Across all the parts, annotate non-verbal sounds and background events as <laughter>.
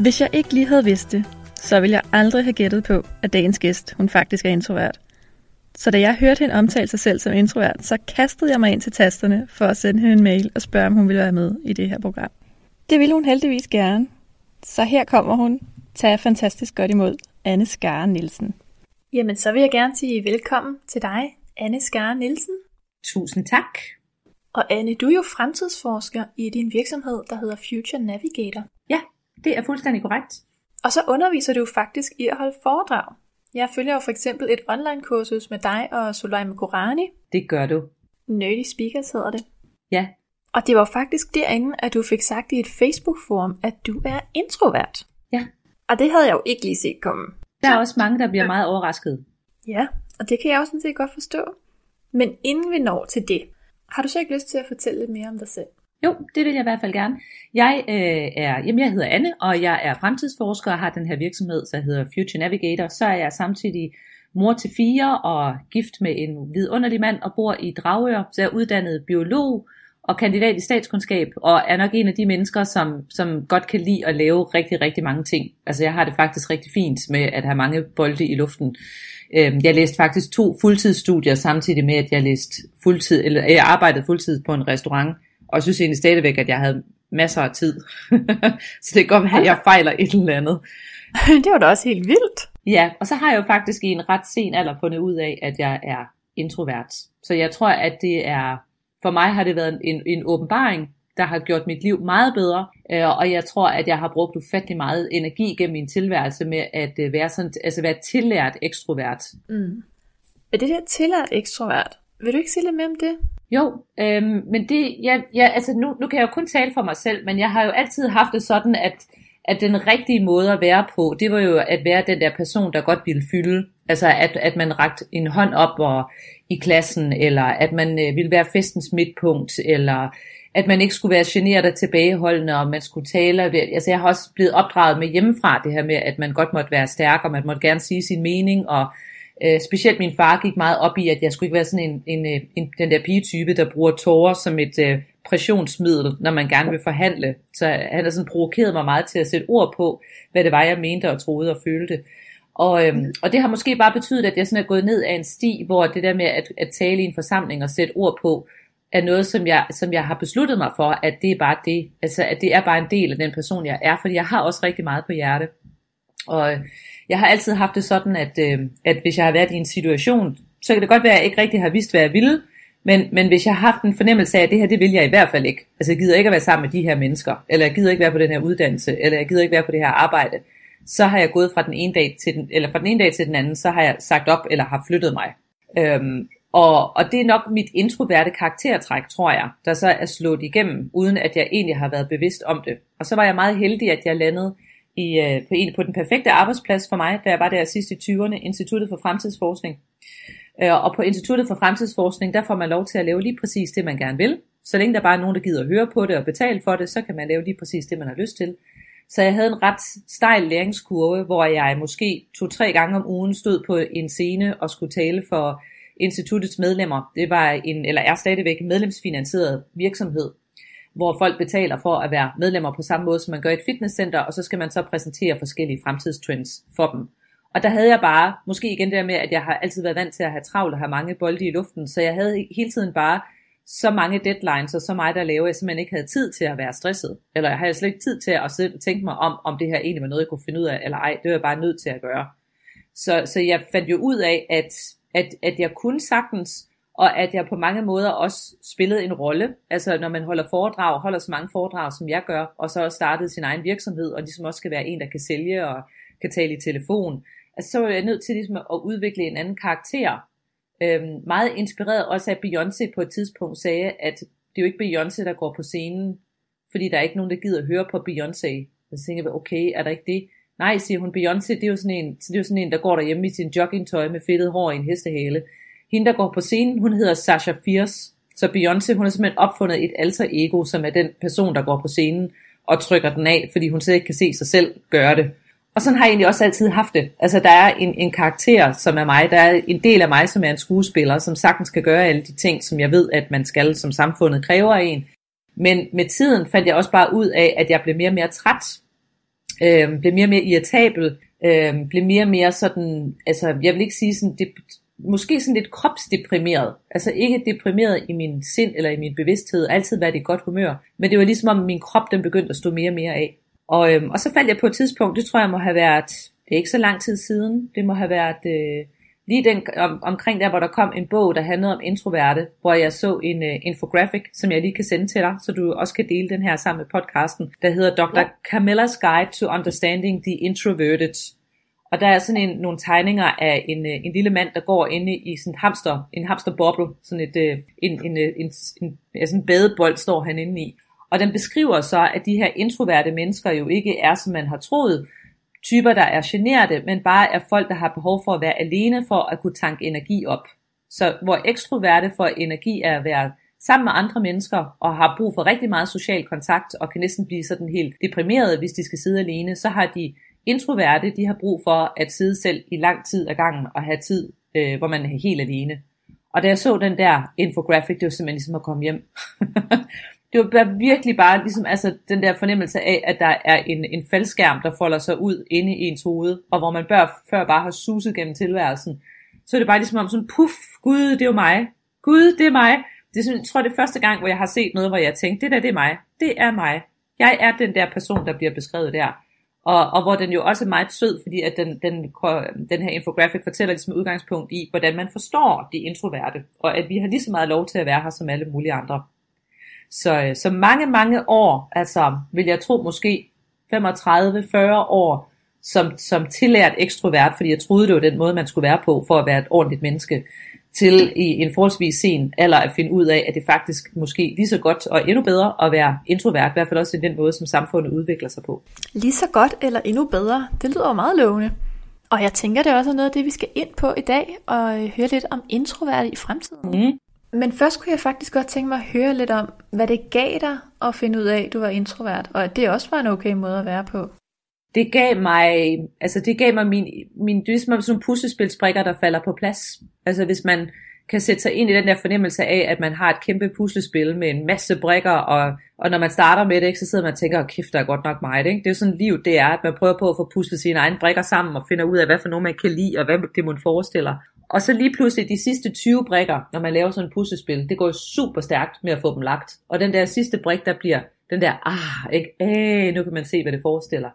Hvis jeg ikke lige havde vidst det, så ville jeg aldrig have gættet på, at dagens gæst, hun faktisk er introvert. Så da jeg hørte hende omtale sig selv som introvert, så kastede jeg mig ind til tasterne for at sende hende en mail og spørge, om hun ville være med i det her program. Det ville hun heldigvis gerne. Så her kommer hun. Tag fantastisk godt imod Anne Skare Nielsen. Jamen, så vil jeg gerne sige velkommen til dig, Anne Skare Nielsen. Tusind tak. Og Anne, du er jo fremtidsforsker i din virksomhed, der hedder Future Navigator. Det er fuldstændig korrekt. Og så underviser du faktisk i at holde foredrag. Jeg følger jo for eksempel et online-kursus med dig og Sulaim Korani. Det gør du. Nerdy Speakers hedder det. Ja. Og det var faktisk derinde, at du fik sagt i et Facebook-forum, at du er introvert. Ja. Og det havde jeg jo ikke lige set komme. Der er også mange, der bliver meget overrasket. Ja, og det kan jeg også sådan set godt forstå. Men inden vi når til det, har du så ikke lyst til at fortælle lidt mere om dig selv? Jo, det vil jeg i hvert fald gerne. Jeg, øh, er, jamen jeg hedder Anne, og jeg er fremtidsforsker og har den her virksomhed, der hedder Future Navigator. Så er jeg samtidig mor til fire og gift med en vidunderlig mand og bor i Dragør. Så jeg er uddannet biolog og kandidat i statskundskab, og er nok en af de mennesker, som, som godt kan lide at lave rigtig, rigtig mange ting. Altså jeg har det faktisk rigtig fint med at have mange bolde i luften. Øhm, jeg læste faktisk to fuldtidsstudier samtidig med, at jeg læste fuldtid, eller jeg arbejdede fuldtid på en restaurant og jeg synes egentlig stadigvæk, at jeg havde masser af tid. <laughs> så det kan godt være, at jeg fejler et eller andet. <laughs> det var da også helt vildt. Ja, og så har jeg jo faktisk i en ret sen alder fundet ud af, at jeg er introvert. Så jeg tror, at det er, for mig har det været en, en åbenbaring, der har gjort mit liv meget bedre, øh, og jeg tror, at jeg har brugt ufattelig meget energi gennem min tilværelse med at øh, være, sådan, altså være tillært ekstrovert. Mm. Er det der tillært ekstrovert? Vil du ikke sige lidt mere om det? Jo, øhm, men det, ja, ja, altså nu, nu kan jeg jo kun tale for mig selv, men jeg har jo altid haft det sådan, at, at den rigtige måde at være på, det var jo at være den der person, der godt ville fylde. Altså at, at man rakte en hånd op og, i klassen, eller at man øh, ville være festens midtpunkt, eller at man ikke skulle være generet og tilbageholdende, og man skulle tale. Altså jeg har også blevet opdraget med hjemmefra det her med, at man godt måtte være stærk, og man måtte gerne sige sin mening, og Øh, specielt min far gik meget op i, at jeg skulle ikke være sådan en, en, øh, en den der pigetype, der bruger tårer som et øh, pressionsmiddel, når man gerne vil forhandle. Så han har sådan provokeret mig meget til at sætte ord på, hvad det var, jeg mente og troede og følte. Og, øhm, og det har måske bare betydet, at jeg sådan er gået ned af en sti, hvor det der med at, at tale i en forsamling og sætte ord på, er noget, som jeg, som jeg har besluttet mig for, at det er bare det. Altså, at det er bare en del af den person, jeg er, fordi jeg har også rigtig meget på hjerte. Og jeg har altid haft det sådan, at, øh, at hvis jeg har været i en situation, så kan det godt være, at jeg ikke rigtig har vidst, hvad jeg ville, men, men hvis jeg har haft en fornemmelse af, at det her, det vil jeg i hvert fald ikke. Altså jeg gider ikke at være sammen med de her mennesker, eller jeg gider ikke være på den her uddannelse, eller jeg gider ikke være på det her arbejde, så har jeg gået fra den ene dag til den, eller fra den ene dag til den anden, så har jeg sagt op, eller har flyttet mig. Øhm, og, og det er nok mit introverte karaktertræk, tror jeg, der så er slået igennem, uden at jeg egentlig har været bevidst om det. Og så var jeg meget heldig, at jeg landede i, øh, på, en, på den perfekte arbejdsplads for mig, da jeg var der sidst i 20'erne, Instituttet for Fremtidsforskning. Øh, og på Instituttet for Fremtidsforskning, der får man lov til at lave lige præcis det, man gerne vil. Så længe der bare er nogen, der gider at høre på det og betale for det, så kan man lave lige præcis det, man har lyst til. Så jeg havde en ret stejl læringskurve, hvor jeg måske to-tre gange om ugen stod på en scene og skulle tale for instituttets medlemmer. Det var en, eller er stadigvæk en medlemsfinansieret virksomhed, hvor folk betaler for at være medlemmer på samme måde, som man gør i et fitnesscenter, og så skal man så præsentere forskellige fremtidstrends for dem. Og der havde jeg bare, måske igen der med, at jeg har altid været vant til at have travlt og have mange bolde i luften, så jeg havde hele tiden bare så mange deadlines og så meget der at jeg simpelthen ikke havde tid til at være stresset. Eller jeg havde slet ikke tid til at sidde og tænke mig om, om det her egentlig var noget, jeg kunne finde ud af, eller ej. Det var jeg bare nødt til at gøre. Så, så jeg fandt jo ud af, at, at, at jeg kunne sagtens og at jeg på mange måder også spillede en rolle. Altså når man holder foredrag, holder så mange foredrag, som jeg gør, og så også startede sin egen virksomhed, og ligesom også skal være en, der kan sælge og kan tale i telefon. Altså så var jeg nødt til ligesom at udvikle en anden karakter. Øhm, meget inspireret også af Beyoncé på et tidspunkt sagde, at det er jo ikke Beyoncé, der går på scenen fordi der er ikke nogen, der gider høre på Beyoncé. Så tænker jeg, okay, er der ikke det? Nej, siger hun, Beyoncé, det er jo sådan en, det er jo sådan en der går derhjemme i sin joggingtøj med fedtet hår i en hestehale. Hende, der går på scenen, hun hedder Sasha Fierce. Så Beyoncé, hun har simpelthen opfundet et alter ego, som er den person, der går på scenen og trykker den af, fordi hun slet ikke kan se sig selv gøre det. Og sådan har jeg egentlig også altid haft det. Altså der er en, en karakter, som er mig. Der er en del af mig, som er en skuespiller, som sagtens kan gøre alle de ting, som jeg ved, at man skal, som samfundet kræver af en. Men med tiden fandt jeg også bare ud af, at jeg blev mere og mere træt. Øh, blev mere og mere irritabel. Øh, blev mere og mere sådan, altså jeg vil ikke sige sådan, det, måske sådan lidt kropsdeprimeret. Altså ikke deprimeret i min sind eller i min bevidsthed, altid været i godt humør. Men det var ligesom om min krop den begyndte at stå mere og mere af. Og, øhm, og så faldt jeg på et tidspunkt, det tror jeg må have været, det er ikke så lang tid siden, det må have været øh, lige den, om, omkring der, hvor der kom en bog, der handlede om introverte, hvor jeg så en uh, infographic, som jeg lige kan sende til dig, så du også kan dele den her sammen med podcasten, der hedder Dr. Ja. Camilla's Guide to Understanding the Introverted. Og der er sådan en, nogle tegninger af en, øh, en lille mand, der går inde i sådan en hamster, en hamsterboble, sådan et, øh, en, en, en, en, en, ja, sådan en badebold står han inde i. Og den beskriver så, at de her introverte mennesker jo ikke er, som man har troet, typer, der er generte, men bare er folk, der har behov for at være alene for at kunne tanke energi op. Så hvor ekstroverte får energi af at være sammen med andre mennesker og har brug for rigtig meget social kontakt og kan næsten blive sådan helt deprimeret, hvis de skal sidde alene, så har de introverte, de har brug for at sidde selv i lang tid ad gangen og have tid, øh, hvor man er helt alene. Og da jeg så den der infographic, det var simpelthen ligesom at komme hjem. <laughs> det var virkelig bare ligesom altså, den der fornemmelse af, at der er en, en faldskærm, der folder sig ud inde i ens hoved, og hvor man bør, før bare har suset gennem tilværelsen. Så er det bare ligesom om sådan, puff, gud, det er jo mig. Gud, det er mig. Det er sådan, jeg tror, det er første gang, hvor jeg har set noget, hvor jeg tænkte, det der, det er mig. Det er mig. Jeg er den der person, der bliver beskrevet der. Og, og hvor den jo også er meget sød, fordi at den, den, den her infographic fortæller ligesom udgangspunkt i, hvordan man forstår de introverte, og at vi har lige så meget lov til at være her som alle mulige andre. Så, øh, så mange, mange år, altså vil jeg tro måske 35-40 år, som, som tillært ekstrovert, fordi jeg troede, det var den måde, man skulle være på, for at være et ordentligt menneske, til i en forholdsvis sen alder at finde ud af, at det faktisk måske lige så godt og endnu bedre at være introvert, i hvert fald også i den måde, som samfundet udvikler sig på. Lige så godt eller endnu bedre, det lyder meget lovende. Og jeg tænker, det er også noget af det, vi skal ind på i dag, og høre lidt om introverte i fremtiden. Mm. Men først kunne jeg faktisk godt tænke mig at høre lidt om, hvad det gav dig at finde ud af, at du var introvert, og at det også var en okay måde at være på. Det gav mig, altså det gav mig min, min det er sådan nogle puslespilsbrikker, der falder på plads. Altså hvis man kan sætte sig ind i den der fornemmelse af, at man har et kæmpe puslespil med en masse brikker, og, og når man starter med det, ikke, så sidder man og tænker, kæft, der er godt nok meget. Ikke? Det er jo sådan liv, det er, at man prøver på at få puslet sine egne brikker sammen, og finder ud af, hvad for noget man kan lide, og hvad det man forestiller. Og så lige pludselig de sidste 20 brikker, når man laver sådan et puslespil, det går super stærkt med at få dem lagt. Og den der sidste brik, der bliver den der, ah, ikke, æh, nu kan man se, hvad det forestiller.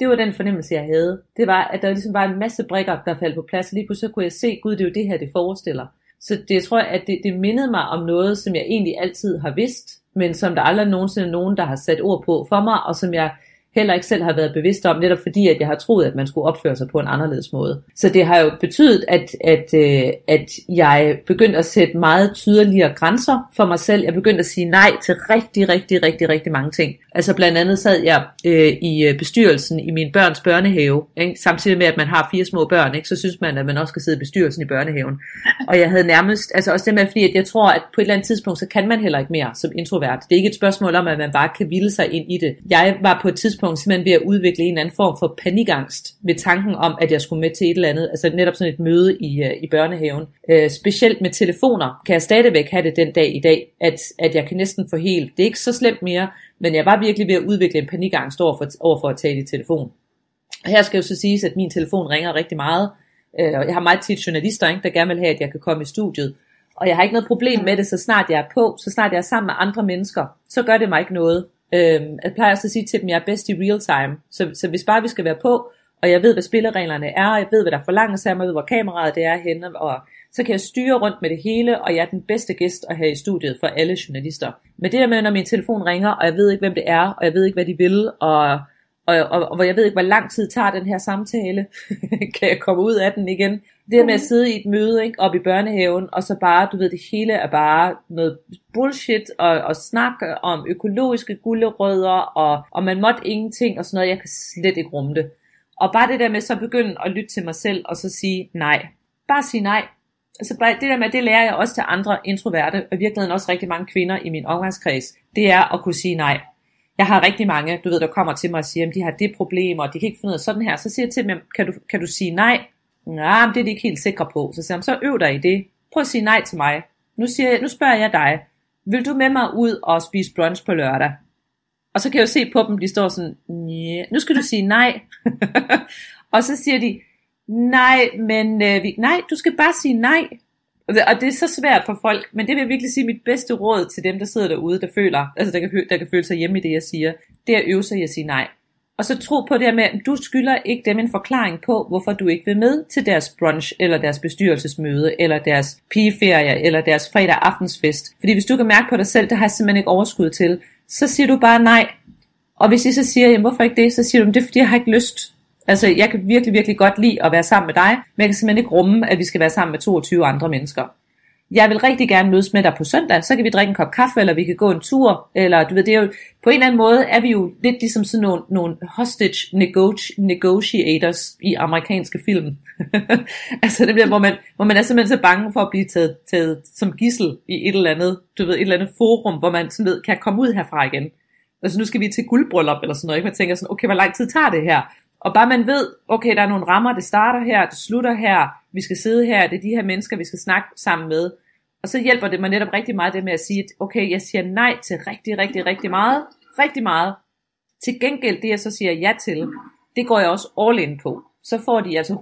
Det var den fornemmelse, jeg havde. Det var, at der ligesom var en masse brikker, der faldt på plads. og Lige pludselig kunne jeg se, gud, det er jo det her, det forestiller. Så det jeg tror jeg, at det, det mindede mig om noget, som jeg egentlig altid har vidst, men som der aldrig nogensinde er nogen, der har sat ord på for mig, og som jeg heller ikke selv har været bevidst om, netop fordi, at jeg har troet, at man skulle opføre sig på en anderledes måde. Så det har jo betydet, at, at, øh, at jeg begyndte at sætte meget tydeligere grænser for mig selv. Jeg begyndte at sige nej til rigtig, rigtig, rigtig, rigtig mange ting. Altså blandt andet sad jeg øh, i øh, bestyrelsen i min børns børnehave, ikke? samtidig med, at man har fire små børn, ikke? så synes man, at man også skal sidde i bestyrelsen i børnehaven. Og jeg havde nærmest, altså også det med, fordi at jeg tror, at på et eller andet tidspunkt, så kan man heller ikke mere som introvert. Det er ikke et spørgsmål om, at man bare kan vilde sig ind i det. Jeg var på et tidspunkt tidspunkt simpelthen ved at udvikle en eller anden form for panikangst ved tanken om, at jeg skulle med til et eller andet, altså netop sådan et møde i, uh, i børnehaven. Uh, specielt med telefoner kan jeg stadigvæk have det den dag i dag, at, at jeg kan næsten få helt, det er ikke så slemt mere, men jeg var virkelig ved at udvikle en panikangst over for, over for at tale i telefon. Og her skal jo så siges, at min telefon ringer rigtig meget, uh, og jeg har meget tit journalister, ikke, der gerne vil have, at jeg kan komme i studiet. Og jeg har ikke noget problem med det, så snart jeg er på, så snart jeg er sammen med andre mennesker, så gør det mig ikke noget. Øhm, jeg plejer også at sige til dem, at jeg er bedst i real time. Så, så hvis bare vi skal være på, og jeg ved, hvad spillereglerne er, og jeg ved, hvad der forlanges af mig, jeg ved, hvor kameraet det er henne, og så kan jeg styre rundt med det hele, og jeg er den bedste gæst at have i studiet for alle journalister. Men det der med, når min telefon ringer, og jeg ved ikke, hvem det er, og jeg ved ikke, hvad de vil, og, og, og, og hvor jeg ved ikke, hvor lang tid tager den her samtale, <laughs> kan jeg komme ud af den igen. Det med at sidde i et møde ikke, op i børnehaven, og så bare, du ved, det hele er bare noget bullshit, og, og snakke om økologiske gulerødder, og, og man måtte ingenting, og sådan noget, jeg kan slet ikke rumme det. Og bare det der med så begynde at lytte til mig selv, og så sige nej. Bare sige nej. Altså bare det der med, det lærer jeg også til andre introverte, og i virkeligheden også rigtig mange kvinder i min omgangskreds, det er at kunne sige nej. Jeg har rigtig mange, du ved, der kommer til mig og siger, at de har det problem, og de kan ikke finde ud af sådan her. Så siger jeg til dem, kan du, kan du sige nej? Nej, men det er de ikke helt sikre på. Så siger jeg, så øv dig i det. Prøv at sige nej til mig. Nu, siger jeg, nu spørger jeg dig, vil du med mig ud og spise brunch på lørdag? Og så kan jeg jo se på dem, de står sådan, yeah. nu skal du sige nej. <laughs> og så siger de, nej, men øh, vi, nej, du skal bare sige nej. Og det er så svært for folk, men det vil jeg virkelig sige mit bedste råd til dem, der sidder derude, der føler, altså der kan, der kan føle sig hjemme i det, jeg siger, det er at øve sig i at sige nej. Og så tro på det her med, at du skylder ikke dem en forklaring på, hvorfor du ikke vil med til deres brunch, eller deres bestyrelsesmøde, eller deres pigeferie, eller deres fredag aftensfest. Fordi hvis du kan mærke på dig selv, det har jeg simpelthen ikke overskud til, så siger du bare nej. Og hvis I så siger, jamen hvorfor ikke det, så siger du, det er fordi jeg har ikke lyst. Altså jeg kan virkelig, virkelig godt lide at være sammen med dig, men jeg kan simpelthen ikke rumme, at vi skal være sammen med 22 andre mennesker. Jeg vil rigtig gerne mødes med dig på søndag, så kan vi drikke en kop kaffe, eller vi kan gå en tur, eller du ved, det er jo, på en eller anden måde er vi jo lidt ligesom sådan nogle, nogle hostage negotiators i amerikanske film. <laughs> altså det bliver, hvor man, hvor man er simpelthen så bange for at blive taget, taget som gissel i et eller andet, du ved, et eller andet forum, hvor man sådan ved, kan komme ud herfra igen. Altså nu skal vi til guldbryllup eller sådan noget, ikke? Man tænker sådan, okay, hvor lang tid tager det her? Og bare man ved, okay, der er nogle rammer, det starter her, det slutter her, vi skal sidde her, det er de her mennesker, vi skal snakke sammen med. Og så hjælper det mig netop rigtig meget det med at sige, at okay, jeg siger nej til rigtig, rigtig, rigtig meget, rigtig meget. Til gengæld, det jeg så siger ja til, det går jeg også all in på. Så får de altså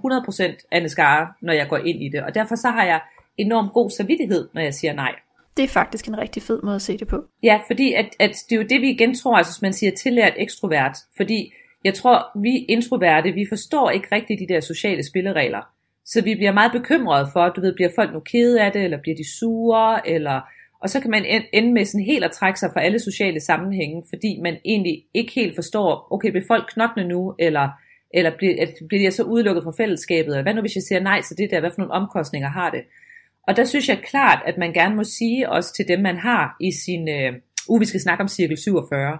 100% af skare, når jeg går ind i det. Og derfor så har jeg enormt god samvittighed, når jeg siger nej. Det er faktisk en rigtig fed måde at se det på. Ja, fordi at, at det er jo det, vi igen tror, altså hvis man siger tillært ekstrovert. Fordi jeg tror, vi introverte, vi forstår ikke rigtigt de der sociale spilleregler. Så vi bliver meget bekymrede for, du ved, bliver folk nu kede af det, eller bliver de sure, eller... Og så kan man ende med sådan helt at trække sig fra alle sociale sammenhænge, fordi man egentlig ikke helt forstår, okay, bliver folk knokne nu, eller, eller bliver, bliver jeg så udelukket fra fællesskabet, eller hvad nu hvis jeg siger nej til det der, hvad for nogle omkostninger har det? Og der synes jeg klart, at man gerne må sige også til dem, man har i sin, øh, Uh, vi skal snakke om cirkel 47.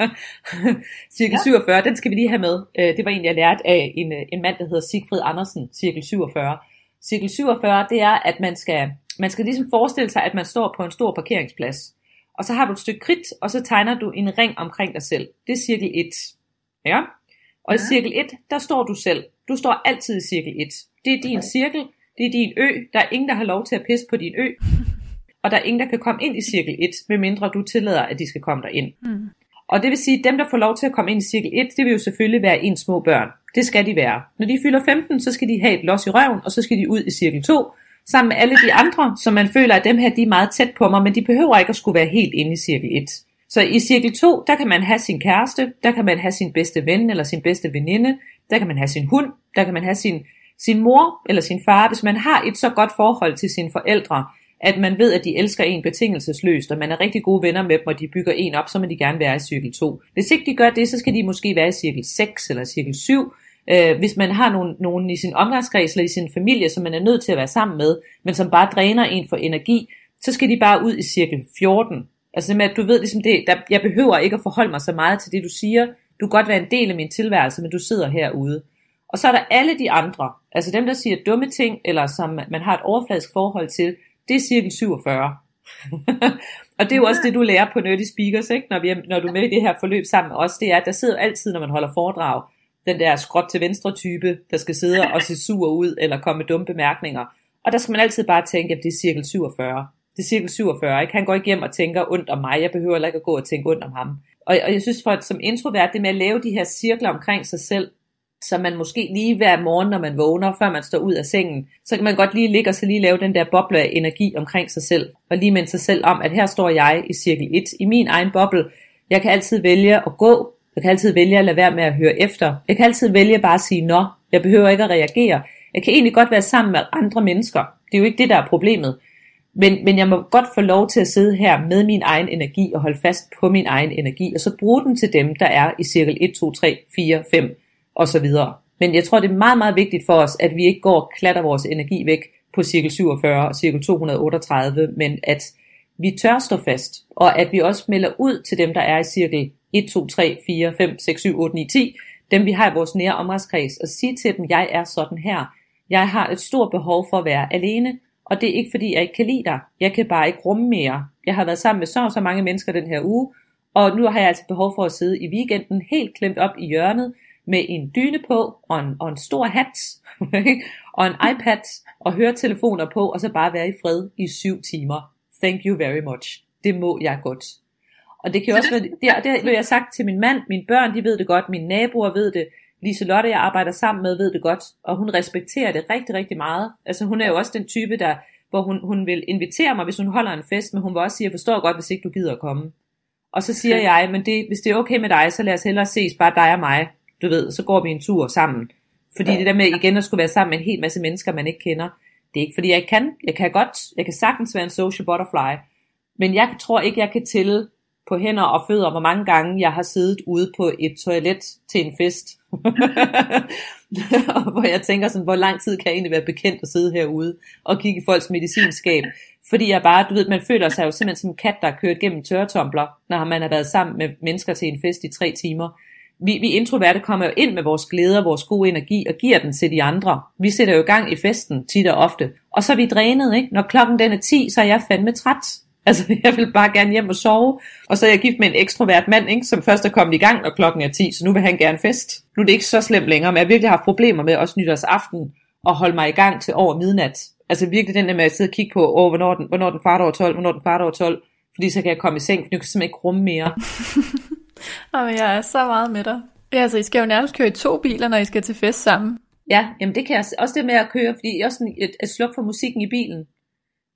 <laughs> cirkel ja. 47, den skal vi lige have med. Øh, det var egentlig, jeg lærte af en, øh, en mand, der hedder Sigfrid Andersen, cirkel 47. Cirkel 47, det er, at man skal, man skal ligesom forestille sig, at man står på en stor parkeringsplads. Og så har du et stykke kridt, og så tegner du en ring omkring dig selv. Det er cirkel 1. Ja? Og ja. i cirkel 1, der står du selv. Du står altid i cirkel 1. Det er din okay. cirkel, det er din ø. Der er ingen, der har lov til at pisse på din ø og der er ingen, der kan komme ind i cirkel 1, medmindre du tillader, at de skal komme derind. Mm. Og det vil sige, at dem, der får lov til at komme ind i cirkel 1, det vil jo selvfølgelig være ens små børn. Det skal de være. Når de fylder 15, så skal de have et los i røven, og så skal de ud i cirkel 2, sammen med alle de andre, som man føler, at dem her, de er meget tæt på mig, men de behøver ikke at skulle være helt inde i cirkel 1. Så i cirkel 2, der kan man have sin kæreste, der kan man have sin bedste ven eller sin bedste veninde, der kan man have sin hund, der kan man have sin, sin mor eller sin far. Hvis man har et så godt forhold til sine forældre, at man ved, at de elsker en betingelsesløst, og man er rigtig gode venner med dem, og de bygger en op, så må de gerne være i cirkel 2. Hvis ikke de gør det, så skal de måske være i cirkel 6 eller cirkel 7. Øh, hvis man har nogen, nogen i sin omgangskreds eller i sin familie, som man er nødt til at være sammen med, men som bare dræner en for energi, så skal de bare ud i cirkel 14. Altså med, at du ved ligesom det, der, jeg behøver ikke at forholde mig så meget til det, du siger. Du kan godt være en del af min tilværelse, men du sidder herude. Og så er der alle de andre, altså dem, der siger dumme ting, eller som man har et overfladisk forhold til, det er cirkel 47. og det er jo også det, du lærer på Nerdy Speakers, ikke? Når, vi er, når du er med i det her forløb sammen med os, det er, at der sidder altid, når man holder foredrag, den der skråt til venstre type, der skal sidde og se sur ud, eller komme med dumme bemærkninger. Og der skal man altid bare tænke, at det er cirkel 47. Det er cirkel 47, ikke? Han går ikke hjem og tænker ondt om mig, jeg behøver heller ikke at gå og tænke ondt om ham. Og, og jeg synes, for som introvert, det med at lave de her cirkler omkring sig selv, så man måske lige hver morgen, når man vågner, før man står ud af sengen, så kan man godt lige ligge og så lige lave den der boble af energi omkring sig selv, og lige minde sig selv om, at her står jeg i cirkel 1, i min egen boble. Jeg kan altid vælge at gå, jeg kan altid vælge at lade være med at høre efter. Jeg kan altid vælge bare at sige nå, jeg behøver ikke at reagere. Jeg kan egentlig godt være sammen med andre mennesker. Det er jo ikke det, der er problemet. Men, men jeg må godt få lov til at sidde her med min egen energi og holde fast på min egen energi, og så bruge den til dem, der er i cirkel 1, 2, 3, 4, 5 og så videre. Men jeg tror, det er meget, meget vigtigt for os, at vi ikke går og klatter vores energi væk på cirkel 47 og cirkel 238, men at vi tør stå fast, og at vi også melder ud til dem, der er i cirkel 1, 2, 3, 4, 5, 6, 7, 8, 9, 10, dem vi har i vores nære omgangskreds, og sige til dem, jeg er sådan her. Jeg har et stort behov for at være alene, og det er ikke fordi, jeg ikke kan lide dig. Jeg kan bare ikke rumme mere. Jeg har været sammen med så og så mange mennesker den her uge, og nu har jeg altså behov for at sidde i weekenden helt klemt op i hjørnet, med en dyne på, og en, og en stor hat, <laughs> og en iPad, og høre telefoner på, og så bare være i fred i syv timer. Thank you very much. Det må jeg godt. Og det kan også være, det, det har jeg sagt til min mand, mine børn, de ved det godt, mine naboer ved det, Lise Lotte, jeg arbejder sammen med, ved det godt, og hun respekterer det rigtig, rigtig meget. Altså hun er jo også den type, der, hvor hun, hun vil invitere mig, hvis hun holder en fest, men hun vil også sige, jeg forstår godt, hvis ikke du gider at komme. Og så siger jeg, men det, hvis det er okay med dig, så lad os hellere ses, bare dig og mig. Du ved, så går vi en tur sammen. Fordi ja. det der med igen at skulle være sammen med en hel masse mennesker, man ikke kender, det er ikke fordi jeg kan. Jeg kan godt, jeg kan sagtens være en social butterfly. Men jeg tror ikke, jeg kan tælle på hænder og fødder, hvor mange gange jeg har siddet ude på et toilet til en fest. <laughs> hvor jeg tænker sådan, hvor lang tid kan jeg egentlig være bekendt at sidde herude og kigge i folks medicinskab. Fordi jeg bare, du ved, man føler sig jo simpelthen som en kat, der er kørt gennem tørretumbler, når man har været sammen med mennesker til en fest i tre timer vi, vi introverte kommer jo ind med vores glæder, vores gode energi og giver den til de andre. Vi sætter jo gang i festen tit og ofte. Og så er vi drænet, ikke? Når klokken den er 10, så er jeg fandme træt. Altså, <laughs> jeg vil bare gerne hjem og sove. Og så er jeg gift med en ekstrovert mand, ikke? som først er kommet i gang, når klokken er 10, så nu vil han gerne fest. Nu er det ikke så slemt længere, men jeg har virkelig haft problemer med også nytårsaften og holde mig i gang til over midnat. Altså virkelig den der med at sidde og kigge på, oh, hvornår den, hvornår den fart over 12, hvornår den fart over 12, fordi så kan jeg komme i seng, for nu kan jeg simpelthen ikke rumme mere. <laughs> Og jeg er så meget med dig. Ja, altså I skal jo nærmest køre i to biler, når I skal til fest sammen. Ja, jamen det kan jeg også det med at køre, fordi også sådan et, et sluk for musikken i bilen,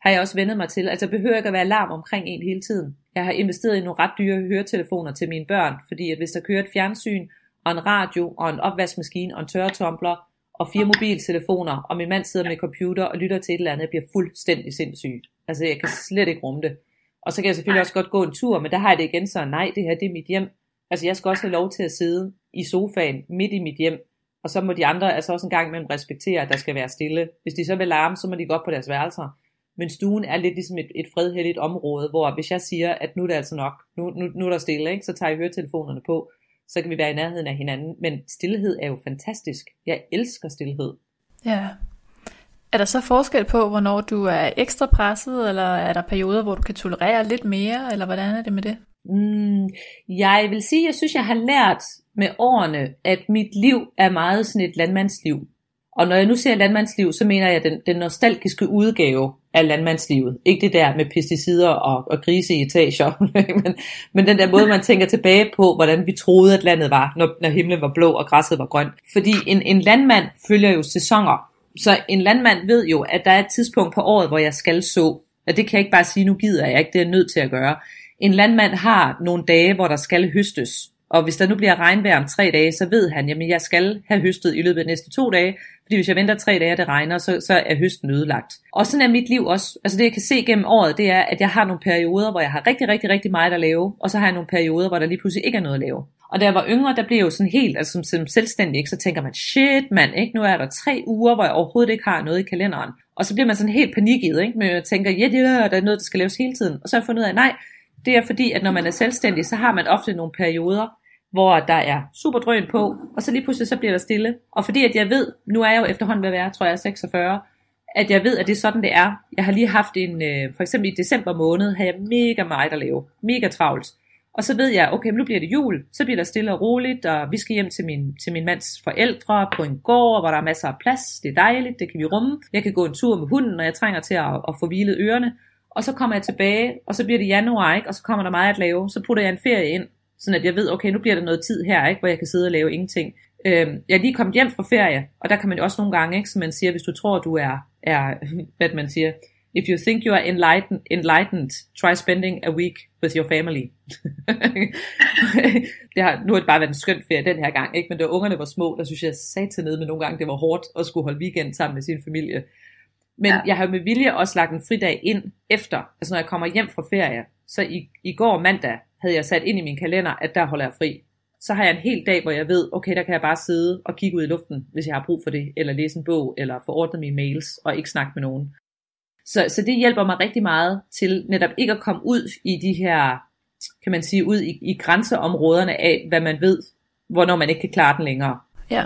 har jeg også vendet mig til. Altså behøver ikke at være larm omkring en hele tiden. Jeg har investeret i nogle ret dyre høretelefoner til mine børn, fordi at hvis der kører et fjernsyn, og en radio, og en opvaskemaskine, og en tørretumbler, og fire mobiltelefoner, og min mand sidder med computer og lytter til et eller andet, jeg bliver fuldstændig sindssyg. Altså jeg kan slet ikke rumme det. Og så kan jeg selvfølgelig også godt gå en tur, men der har jeg det igen så, nej, det her det er mit hjem. Altså jeg skal også have lov til at sidde i sofaen midt i mit hjem, og så må de andre altså også en gang imellem respektere, at der skal være stille. Hvis de så vil larme, så må de gå op på deres værelser. Men stuen er lidt ligesom et, et fredhelligt område, hvor hvis jeg siger, at nu er det altså nok, nu, nu, nu er der stille, ikke? så tager jeg høretelefonerne på, så kan vi være i nærheden af hinanden. Men stillhed er jo fantastisk. Jeg elsker stillhed. Ja, er der så forskel på, hvornår du er ekstra presset, eller er der perioder, hvor du kan tolerere lidt mere, eller hvordan er det med det? Mm, jeg vil sige, jeg synes, jeg har lært med årene, at mit liv er meget sådan et landmandsliv. Og når jeg nu ser landmandsliv, så mener jeg den, den nostalgiske udgave af landmandslivet. Ikke det der med pesticider og, og grise i etager, <laughs> men, men den der måde, man tænker tilbage på, hvordan vi troede, at landet var, når, når himlen var blå og græsset var grønt. Fordi en, en landmand følger jo sæsoner. Så en landmand ved jo, at der er et tidspunkt på året, hvor jeg skal så. Og det kan jeg ikke bare sige, nu gider jeg ikke, det er jeg nødt til at gøre. En landmand har nogle dage, hvor der skal høstes. Og hvis der nu bliver regnvejr om tre dage, så ved han, at jeg skal have høstet i løbet af de næste to dage. Fordi hvis jeg venter tre dage, og det regner, så, så er høsten ødelagt. Og sådan er mit liv også. Altså det jeg kan se gennem året, det er, at jeg har nogle perioder, hvor jeg har rigtig, rigtig, rigtig meget at lave. Og så har jeg nogle perioder, hvor der lige pludselig ikke er noget at lave. Og da jeg var yngre, der blev jeg jo sådan helt, altså som, som selvstændig, ikke? så tænker man, shit mand, ikke? nu er der tre uger, hvor jeg overhovedet ikke har noget i kalenderen. Og så bliver man sådan helt panikket, ikke? men jeg tænker, ja, det er, der er noget, der skal laves hele tiden. Og så har jeg fundet ud af, nej, det er fordi, at når man er selvstændig, så har man ofte nogle perioder, hvor der er super drøn på, og så lige pludselig så bliver der stille. Og fordi at jeg ved, nu er jeg jo efterhånden ved at være, tror jeg, 46, at jeg ved, at det er sådan, det er. Jeg har lige haft en, øh, for eksempel i december måned, havde jeg mega meget at lave. Mega travlt. Og så ved jeg, okay, nu bliver det jul, så bliver der stille og roligt, og vi skal hjem til min, til min mands forældre på en gård, hvor der er masser af plads, det er dejligt, det kan vi rumme. Jeg kan gå en tur med hunden, når jeg trænger til at, at få hvilet ørerne. Og så kommer jeg tilbage, og så bliver det januar, ikke? og så kommer der meget at lave. Så putter jeg en ferie ind, sådan at jeg ved, okay, nu bliver der noget tid her, ikke? hvor jeg kan sidde og lave ingenting. Øhm, jeg er lige kommet hjem fra ferie, og der kan man jo også nogle gange, ikke, som man siger, hvis du tror, du er, er <laughs> hvad man siger, if you think you are enlightened, enlightened try spending a week with your family. <laughs> det har, nu har det bare været en skøn ferie den her gang, ikke? men da ungerne var små, der synes jeg sagde til ned med nogle gange, det var hårdt at skulle holde weekend sammen med sin familie. Men ja. jeg har med vilje også lagt en fridag ind efter, altså når jeg kommer hjem fra ferie. Så i, i går mandag havde jeg sat ind i min kalender, at der holder jeg fri. Så har jeg en hel dag, hvor jeg ved, okay, der kan jeg bare sidde og kigge ud i luften, hvis jeg har brug for det, eller læse en bog, eller få ordnet mine mails, og ikke snakke med nogen. Så, så det hjælper mig rigtig meget til netop ikke at komme ud i de her, kan man sige, ud i, i grænseområderne af, hvad man ved, hvornår man ikke kan klare den længere. Ja.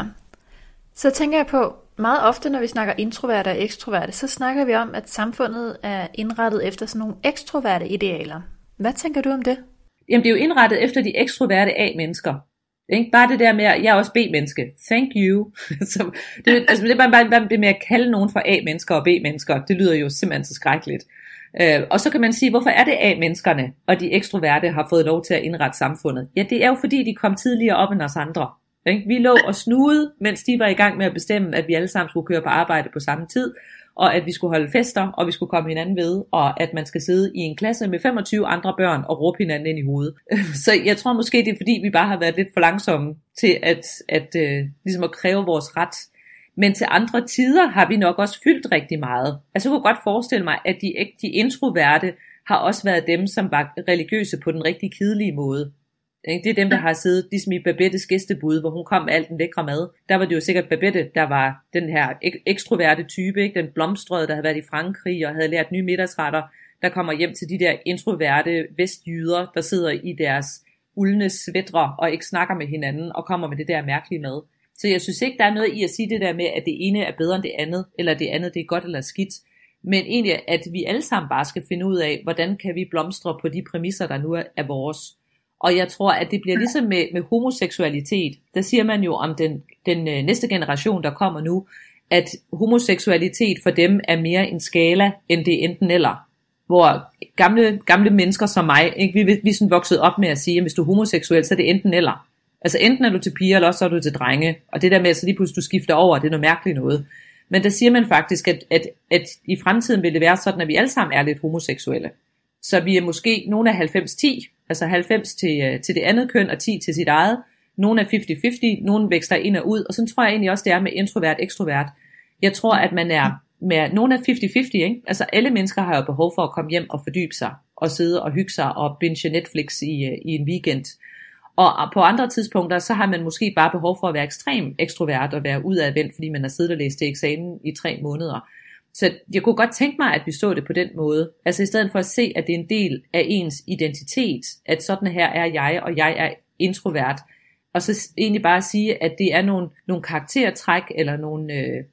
Så tænker jeg på, meget ofte når vi snakker introverte og ekstroverte, så snakker vi om, at samfundet er indrettet efter sådan nogle ekstroverte idealer. Hvad tænker du om det? Jamen det er jo indrettet efter de ekstroverte A-mennesker. Ikke? Bare det der med, at jeg er også B-menneske. Thank you. <laughs> så det, altså, det er bare, bare det med at kalde nogen for A-mennesker og B-mennesker. Det lyder jo simpelthen så skrækkeligt. Øh, og så kan man sige, hvorfor er det A-menneskerne og de ekstroverte har fået lov til at indrette samfundet? Ja, det er jo fordi, de kom tidligere op end os andre. Ikke? Vi lå og snude, mens de var i gang med at bestemme, at vi alle sammen skulle køre på arbejde på samme tid, og at vi skulle holde fester, og vi skulle komme hinanden ved, og at man skal sidde i en klasse med 25 andre børn og råbe hinanden ind i hovedet. <laughs> Så jeg tror måske, det er fordi, vi bare har været lidt for langsomme til at, at, uh, ligesom at kræve vores ret. Men til andre tider har vi nok også fyldt rigtig meget. Altså jeg kunne godt forestille mig, at de, de introverte har også været dem, som var religiøse på den rigtig kedelige måde. Det er dem, der har siddet ligesom i Babettes gæstebud, hvor hun kom med alt den lækre mad. Der var det jo sikkert Babette, der var den her ek- ekstroverte type, ikke? den blomstrøde, der havde været i Frankrig og havde lært nye middagsretter, der kommer hjem til de der introverte vestjyder, der sidder i deres uldne svætre og ikke snakker med hinanden og kommer med det der mærkelige mad. Så jeg synes ikke, der er noget i at sige det der med, at det ene er bedre end det andet, eller det andet det er godt eller skidt. Men egentlig, at vi alle sammen bare skal finde ud af, hvordan kan vi blomstre på de præmisser, der nu er vores. Og jeg tror, at det bliver ligesom med, med homoseksualitet. Der siger man jo om den, den øh, næste generation, der kommer nu, at homoseksualitet for dem er mere en skala, end det enten eller. Hvor gamle, gamle mennesker som mig, ikke, vi, vi er sådan vokset op med at sige, at hvis du er homoseksuel, så er det enten eller. Altså enten er du til piger, eller også er du til drenge. Og det der med, at så lige pludselig du skifter over, det er noget mærkeligt noget. Men der siger man faktisk, at, at, at i fremtiden vil det være sådan, at vi alle sammen er lidt homoseksuelle. Så vi er måske nogle af 90-10, altså 90 til, øh, til det andet køn og 10 til sit eget. Nogle er 50-50, nogle vækster ind og ud, og så tror jeg egentlig også, det er med introvert ekstrovert. Jeg tror, at man er med nogle af 50-50, ikke? altså alle mennesker har jo behov for at komme hjem og fordybe sig, og sidde og hygge sig og binge Netflix i, øh, i en weekend. Og på andre tidspunkter, så har man måske bare behov for at være ekstrem ekstrovert og være udadvendt, fordi man har siddet og læst til eksamen i tre måneder. Så jeg kunne godt tænke mig, at vi så det på den måde. Altså i stedet for at se, at det er en del af ens identitet, at sådan her er jeg, og jeg er introvert. Og så egentlig bare sige, at det er nogle, nogle karaktertræk, eller nogle, øh,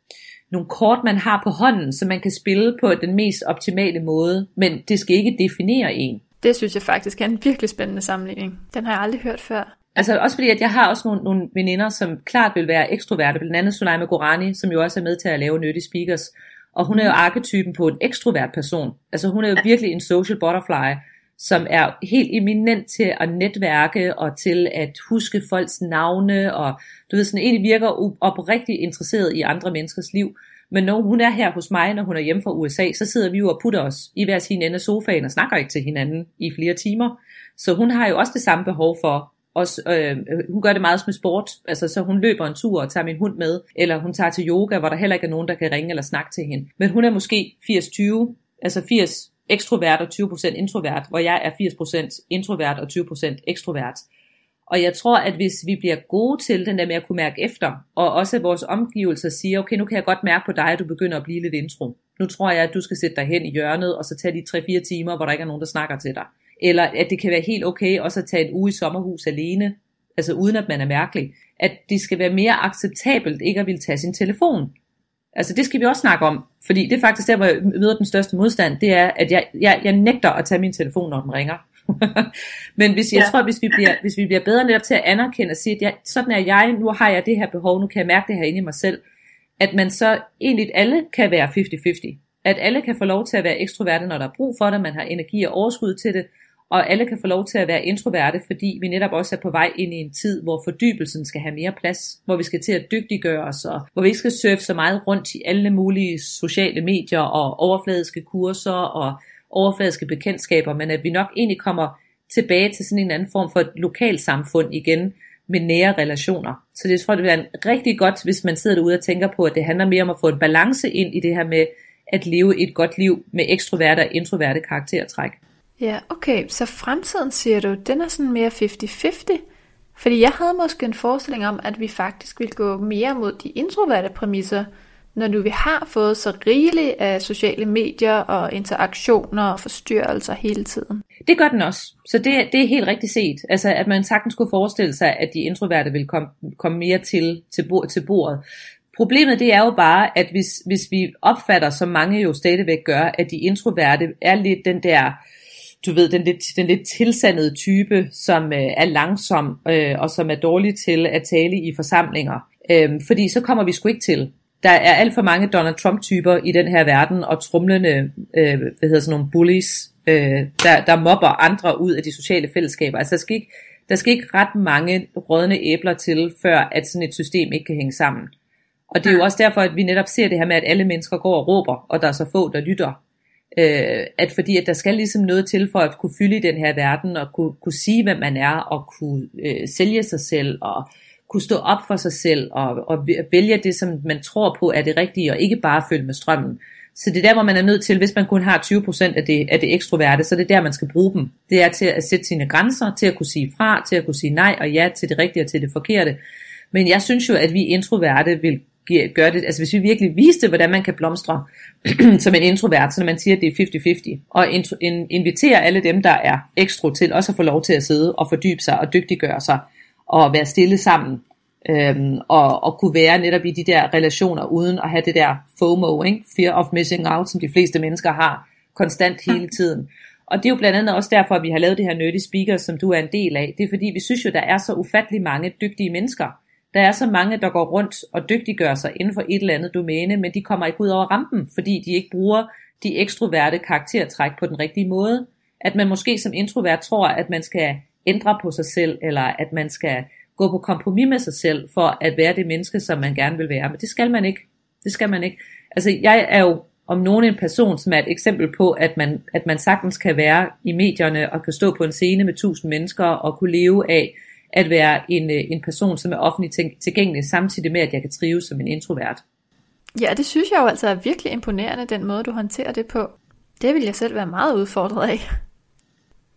nogle kort, man har på hånden, som man kan spille på den mest optimale måde, men det skal ikke definere en. Det synes jeg faktisk er en virkelig spændende sammenligning. Den har jeg aldrig hørt før. Altså også fordi, at jeg har også nogle, nogle veninder, som klart vil være ekstroverte, blandt andet Sulaima Gorani, som jo også er med til at lave Nerdy Speakers, og hun er jo mm. arketypen på en ekstrovert person. Altså hun er jo virkelig en social butterfly, som er helt eminent til at netværke og til at huske folks navne, og du ved, sådan egentlig virker oprigtigt interesseret i andre menneskers liv. Men når hun er her hos mig, når hun er hjemme fra USA, så sidder vi jo og putter os i hver sin ende af sofaen og snakker ikke til hinanden i flere timer. Så hun har jo også det samme behov for også, øh, øh, hun gør det meget med sport, altså så hun løber en tur og tager min hund med, eller hun tager til yoga, hvor der heller ikke er nogen, der kan ringe eller snakke til hende. Men hun er måske 80-20, altså 80 ekstrovert og 20% introvert, hvor jeg er 80% introvert og 20% ekstrovert. Og jeg tror, at hvis vi bliver gode til den der med at kunne mærke efter, og også at vores omgivelser siger, okay, nu kan jeg godt mærke på dig, at du begynder at blive lidt intro. Nu tror jeg, at du skal sætte dig hen i hjørnet, og så tage de 3-4 timer, hvor der ikke er nogen, der snakker til dig eller at det kan være helt okay også at tage en uge i sommerhus alene, altså uden at man er mærkelig, at det skal være mere acceptabelt ikke at ville tage sin telefon. Altså det skal vi også snakke om, fordi det er faktisk der, hvor jeg møder den største modstand, det er, at jeg, jeg, jeg nægter at tage min telefon, når den ringer. <laughs> Men hvis jeg ja. tror, hvis vi, bliver, hvis vi bliver bedre netop til at anerkende og sige, at jeg, sådan er jeg, nu har jeg det her behov, nu kan jeg mærke det her inde i mig selv, at man så egentlig alle kan være 50-50. At alle kan få lov til at være ekstroverte, når der er brug for det, man har energi og overskud til det, og alle kan få lov til at være introverte, fordi vi netop også er på vej ind i en tid, hvor fordybelsen skal have mere plads, hvor vi skal til at dygtiggøre os, og hvor vi ikke skal surfe så meget rundt i alle mulige sociale medier og overfladiske kurser og overfladiske bekendtskaber, men at vi nok egentlig kommer tilbage til sådan en anden form for et lokalsamfund igen, med nære relationer. Så det tror jeg, det er rigtig godt, hvis man sidder derude og tænker på, at det handler mere om at få en balance ind i det her med, at leve et godt liv med ekstroverte og introverte karaktertræk. Ja, okay, så fremtiden siger du, den er sådan mere 50-50? Fordi jeg havde måske en forestilling om, at vi faktisk ville gå mere mod de introverte præmisser, når nu vi har fået så rigeligt af sociale medier og interaktioner og forstyrrelser hele tiden. Det gør den også. Så det, det er helt rigtigt set. Altså, at man sagtens kunne forestille sig, at de introverte vil komme, komme mere til, til, bord, til bordet. Problemet det er jo bare, at hvis, hvis vi opfatter, som mange jo stadigvæk gør, at de introverte er lidt den der, du ved, den lidt, den lidt tilsandede type, som øh, er langsom øh, og som er dårlig til at tale i forsamlinger. Øh, fordi så kommer vi sgu ikke til der er alt for mange Donald Trump-typer i den her verden, og trumlende, øh, hvad hedder sådan nogle bullies, øh, der, der mobber andre ud af de sociale fællesskaber. Altså der skal ikke, der skal ikke ret mange rådne æbler til, før at sådan et system ikke kan hænge sammen. Og det er jo også derfor, at vi netop ser det her med, at alle mennesker går og råber, og der er så få, der lytter. Øh, at fordi at der skal ligesom noget til for at kunne fylde i den her verden, og kunne, kunne sige, hvem man er, og kunne øh, sælge sig selv, og kunne stå op for sig selv og, og vælge det, som man tror på er det rigtige, og ikke bare følge med strømmen. Så det er der, hvor man er nødt til, hvis man kun har 20% af det, af det ekstroverte, så det er der, man skal bruge dem. Det er til at sætte sine grænser, til at kunne sige fra, til at kunne sige nej og ja til det rigtige og til det forkerte. Men jeg synes jo, at vi introverte vil gøre det, altså hvis vi virkelig viste, hvordan man kan blomstre <clears throat> som en introvert, så når man siger, at det er 50-50, og inviterer alle dem, der er ekstro til også at få lov til at sidde og fordybe sig og dygtiggøre sig, og være stille sammen, øhm, og, og kunne være netop i de der relationer, uden at have det der FOMO, ikke? fear of missing out, som de fleste mennesker har, konstant hele tiden. Og det er jo blandt andet også derfor, at vi har lavet det her Nerdy Speakers, som du er en del af. Det er fordi, vi synes jo, der er så ufattelig mange dygtige mennesker. Der er så mange, der går rundt og dygtiggør sig inden for et eller andet domæne, men de kommer ikke ud over rampen, fordi de ikke bruger de ekstroverte karaktertræk på den rigtige måde. At man måske som introvert tror, at man skal ændre på sig selv, eller at man skal gå på kompromis med sig selv, for at være det menneske, som man gerne vil være. Men det skal man ikke. Det skal man ikke. Altså, jeg er jo om nogen en person, som er et eksempel på, at man, at man sagtens kan være i medierne og kan stå på en scene med tusind mennesker og kunne leve af at være en, øh, en person, som er offentligt tilgængelig, samtidig med, at jeg kan trives som en introvert. Ja, det synes jeg jo altså er virkelig imponerende, den måde du håndterer det på. Det vil jeg selv være meget udfordret af.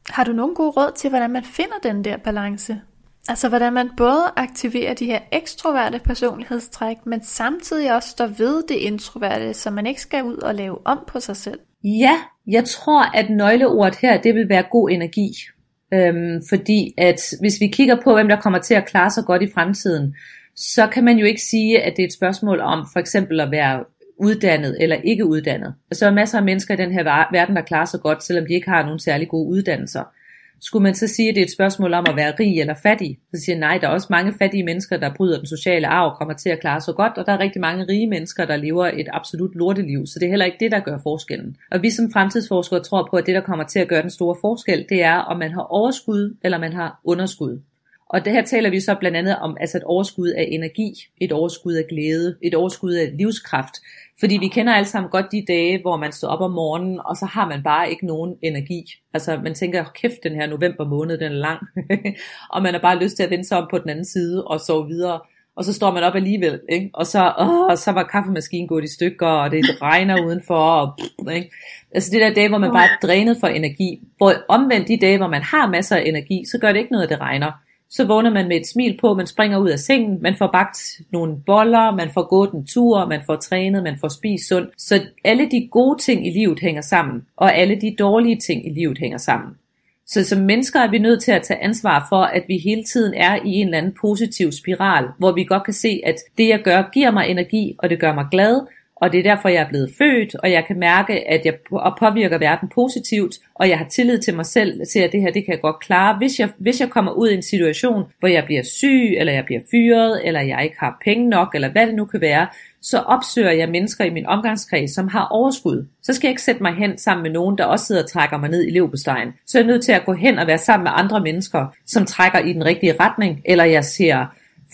Har du nogen gode råd til, hvordan man finder den der balance? Altså hvordan man både aktiverer de her ekstroverte personlighedstræk, men samtidig også står ved det introverte, så man ikke skal ud og lave om på sig selv. Ja, jeg tror, at nøgleordet her, det vil være god energi. Øhm, fordi at hvis vi kigger på, hvem der kommer til at klare sig godt i fremtiden, så kan man jo ikke sige, at det er et spørgsmål om for eksempel at være uddannet eller ikke uddannet. Altså, der er masser af mennesker i den her verden, der klarer sig godt, selvom de ikke har nogen særlig gode uddannelser. Skulle man så sige, at det er et spørgsmål om at være rig eller fattig? Så siger jeg, nej, der er også mange fattige mennesker, der bryder den sociale arv og kommer til at klare sig godt, og der er rigtig mange rige mennesker, der lever et absolut lorteliv, så det er heller ikke det, der gør forskellen. Og vi som fremtidsforskere tror på, at det, der kommer til at gøre den store forskel, det er, om man har overskud eller man har underskud. Og det her taler vi så blandt andet om altså et overskud af energi, et overskud af glæde, et overskud af livskraft. Fordi vi kender alle sammen godt de dage, hvor man står op om morgenen, og så har man bare ikke nogen energi. Altså man tænker, kæft den her november måned, den er lang. <laughs> og man har bare lyst til at vende sig om på den anden side og sove videre. Og så står man op alligevel, ikke? Og, så, åh, og så var kaffemaskinen gået i stykker, og det regner udenfor. Og, ikke? Altså det der dage, hvor man bare er drænet for energi. Hvor omvendt de dage, hvor man har masser af energi, så gør det ikke noget, at det regner så vågner man med et smil på, man springer ud af sengen, man får bagt nogle boller, man får gået en tur, man får trænet, man får spist sundt. Så alle de gode ting i livet hænger sammen, og alle de dårlige ting i livet hænger sammen. Så som mennesker er vi nødt til at tage ansvar for, at vi hele tiden er i en eller anden positiv spiral, hvor vi godt kan se, at det jeg gør giver mig energi, og det gør mig glad, og det er derfor, jeg er blevet født, og jeg kan mærke, at jeg påvirker verden positivt, og jeg har tillid til mig selv til, at det her, det kan jeg godt klare. Hvis jeg, hvis jeg kommer ud i en situation, hvor jeg bliver syg, eller jeg bliver fyret, eller jeg ikke har penge nok, eller hvad det nu kan være, så opsøger jeg mennesker i min omgangskreds, som har overskud. Så skal jeg ikke sætte mig hen sammen med nogen, der også sidder og trækker mig ned i levbestejen. Så er jeg nødt til at gå hen og være sammen med andre mennesker, som trækker i den rigtige retning, eller jeg ser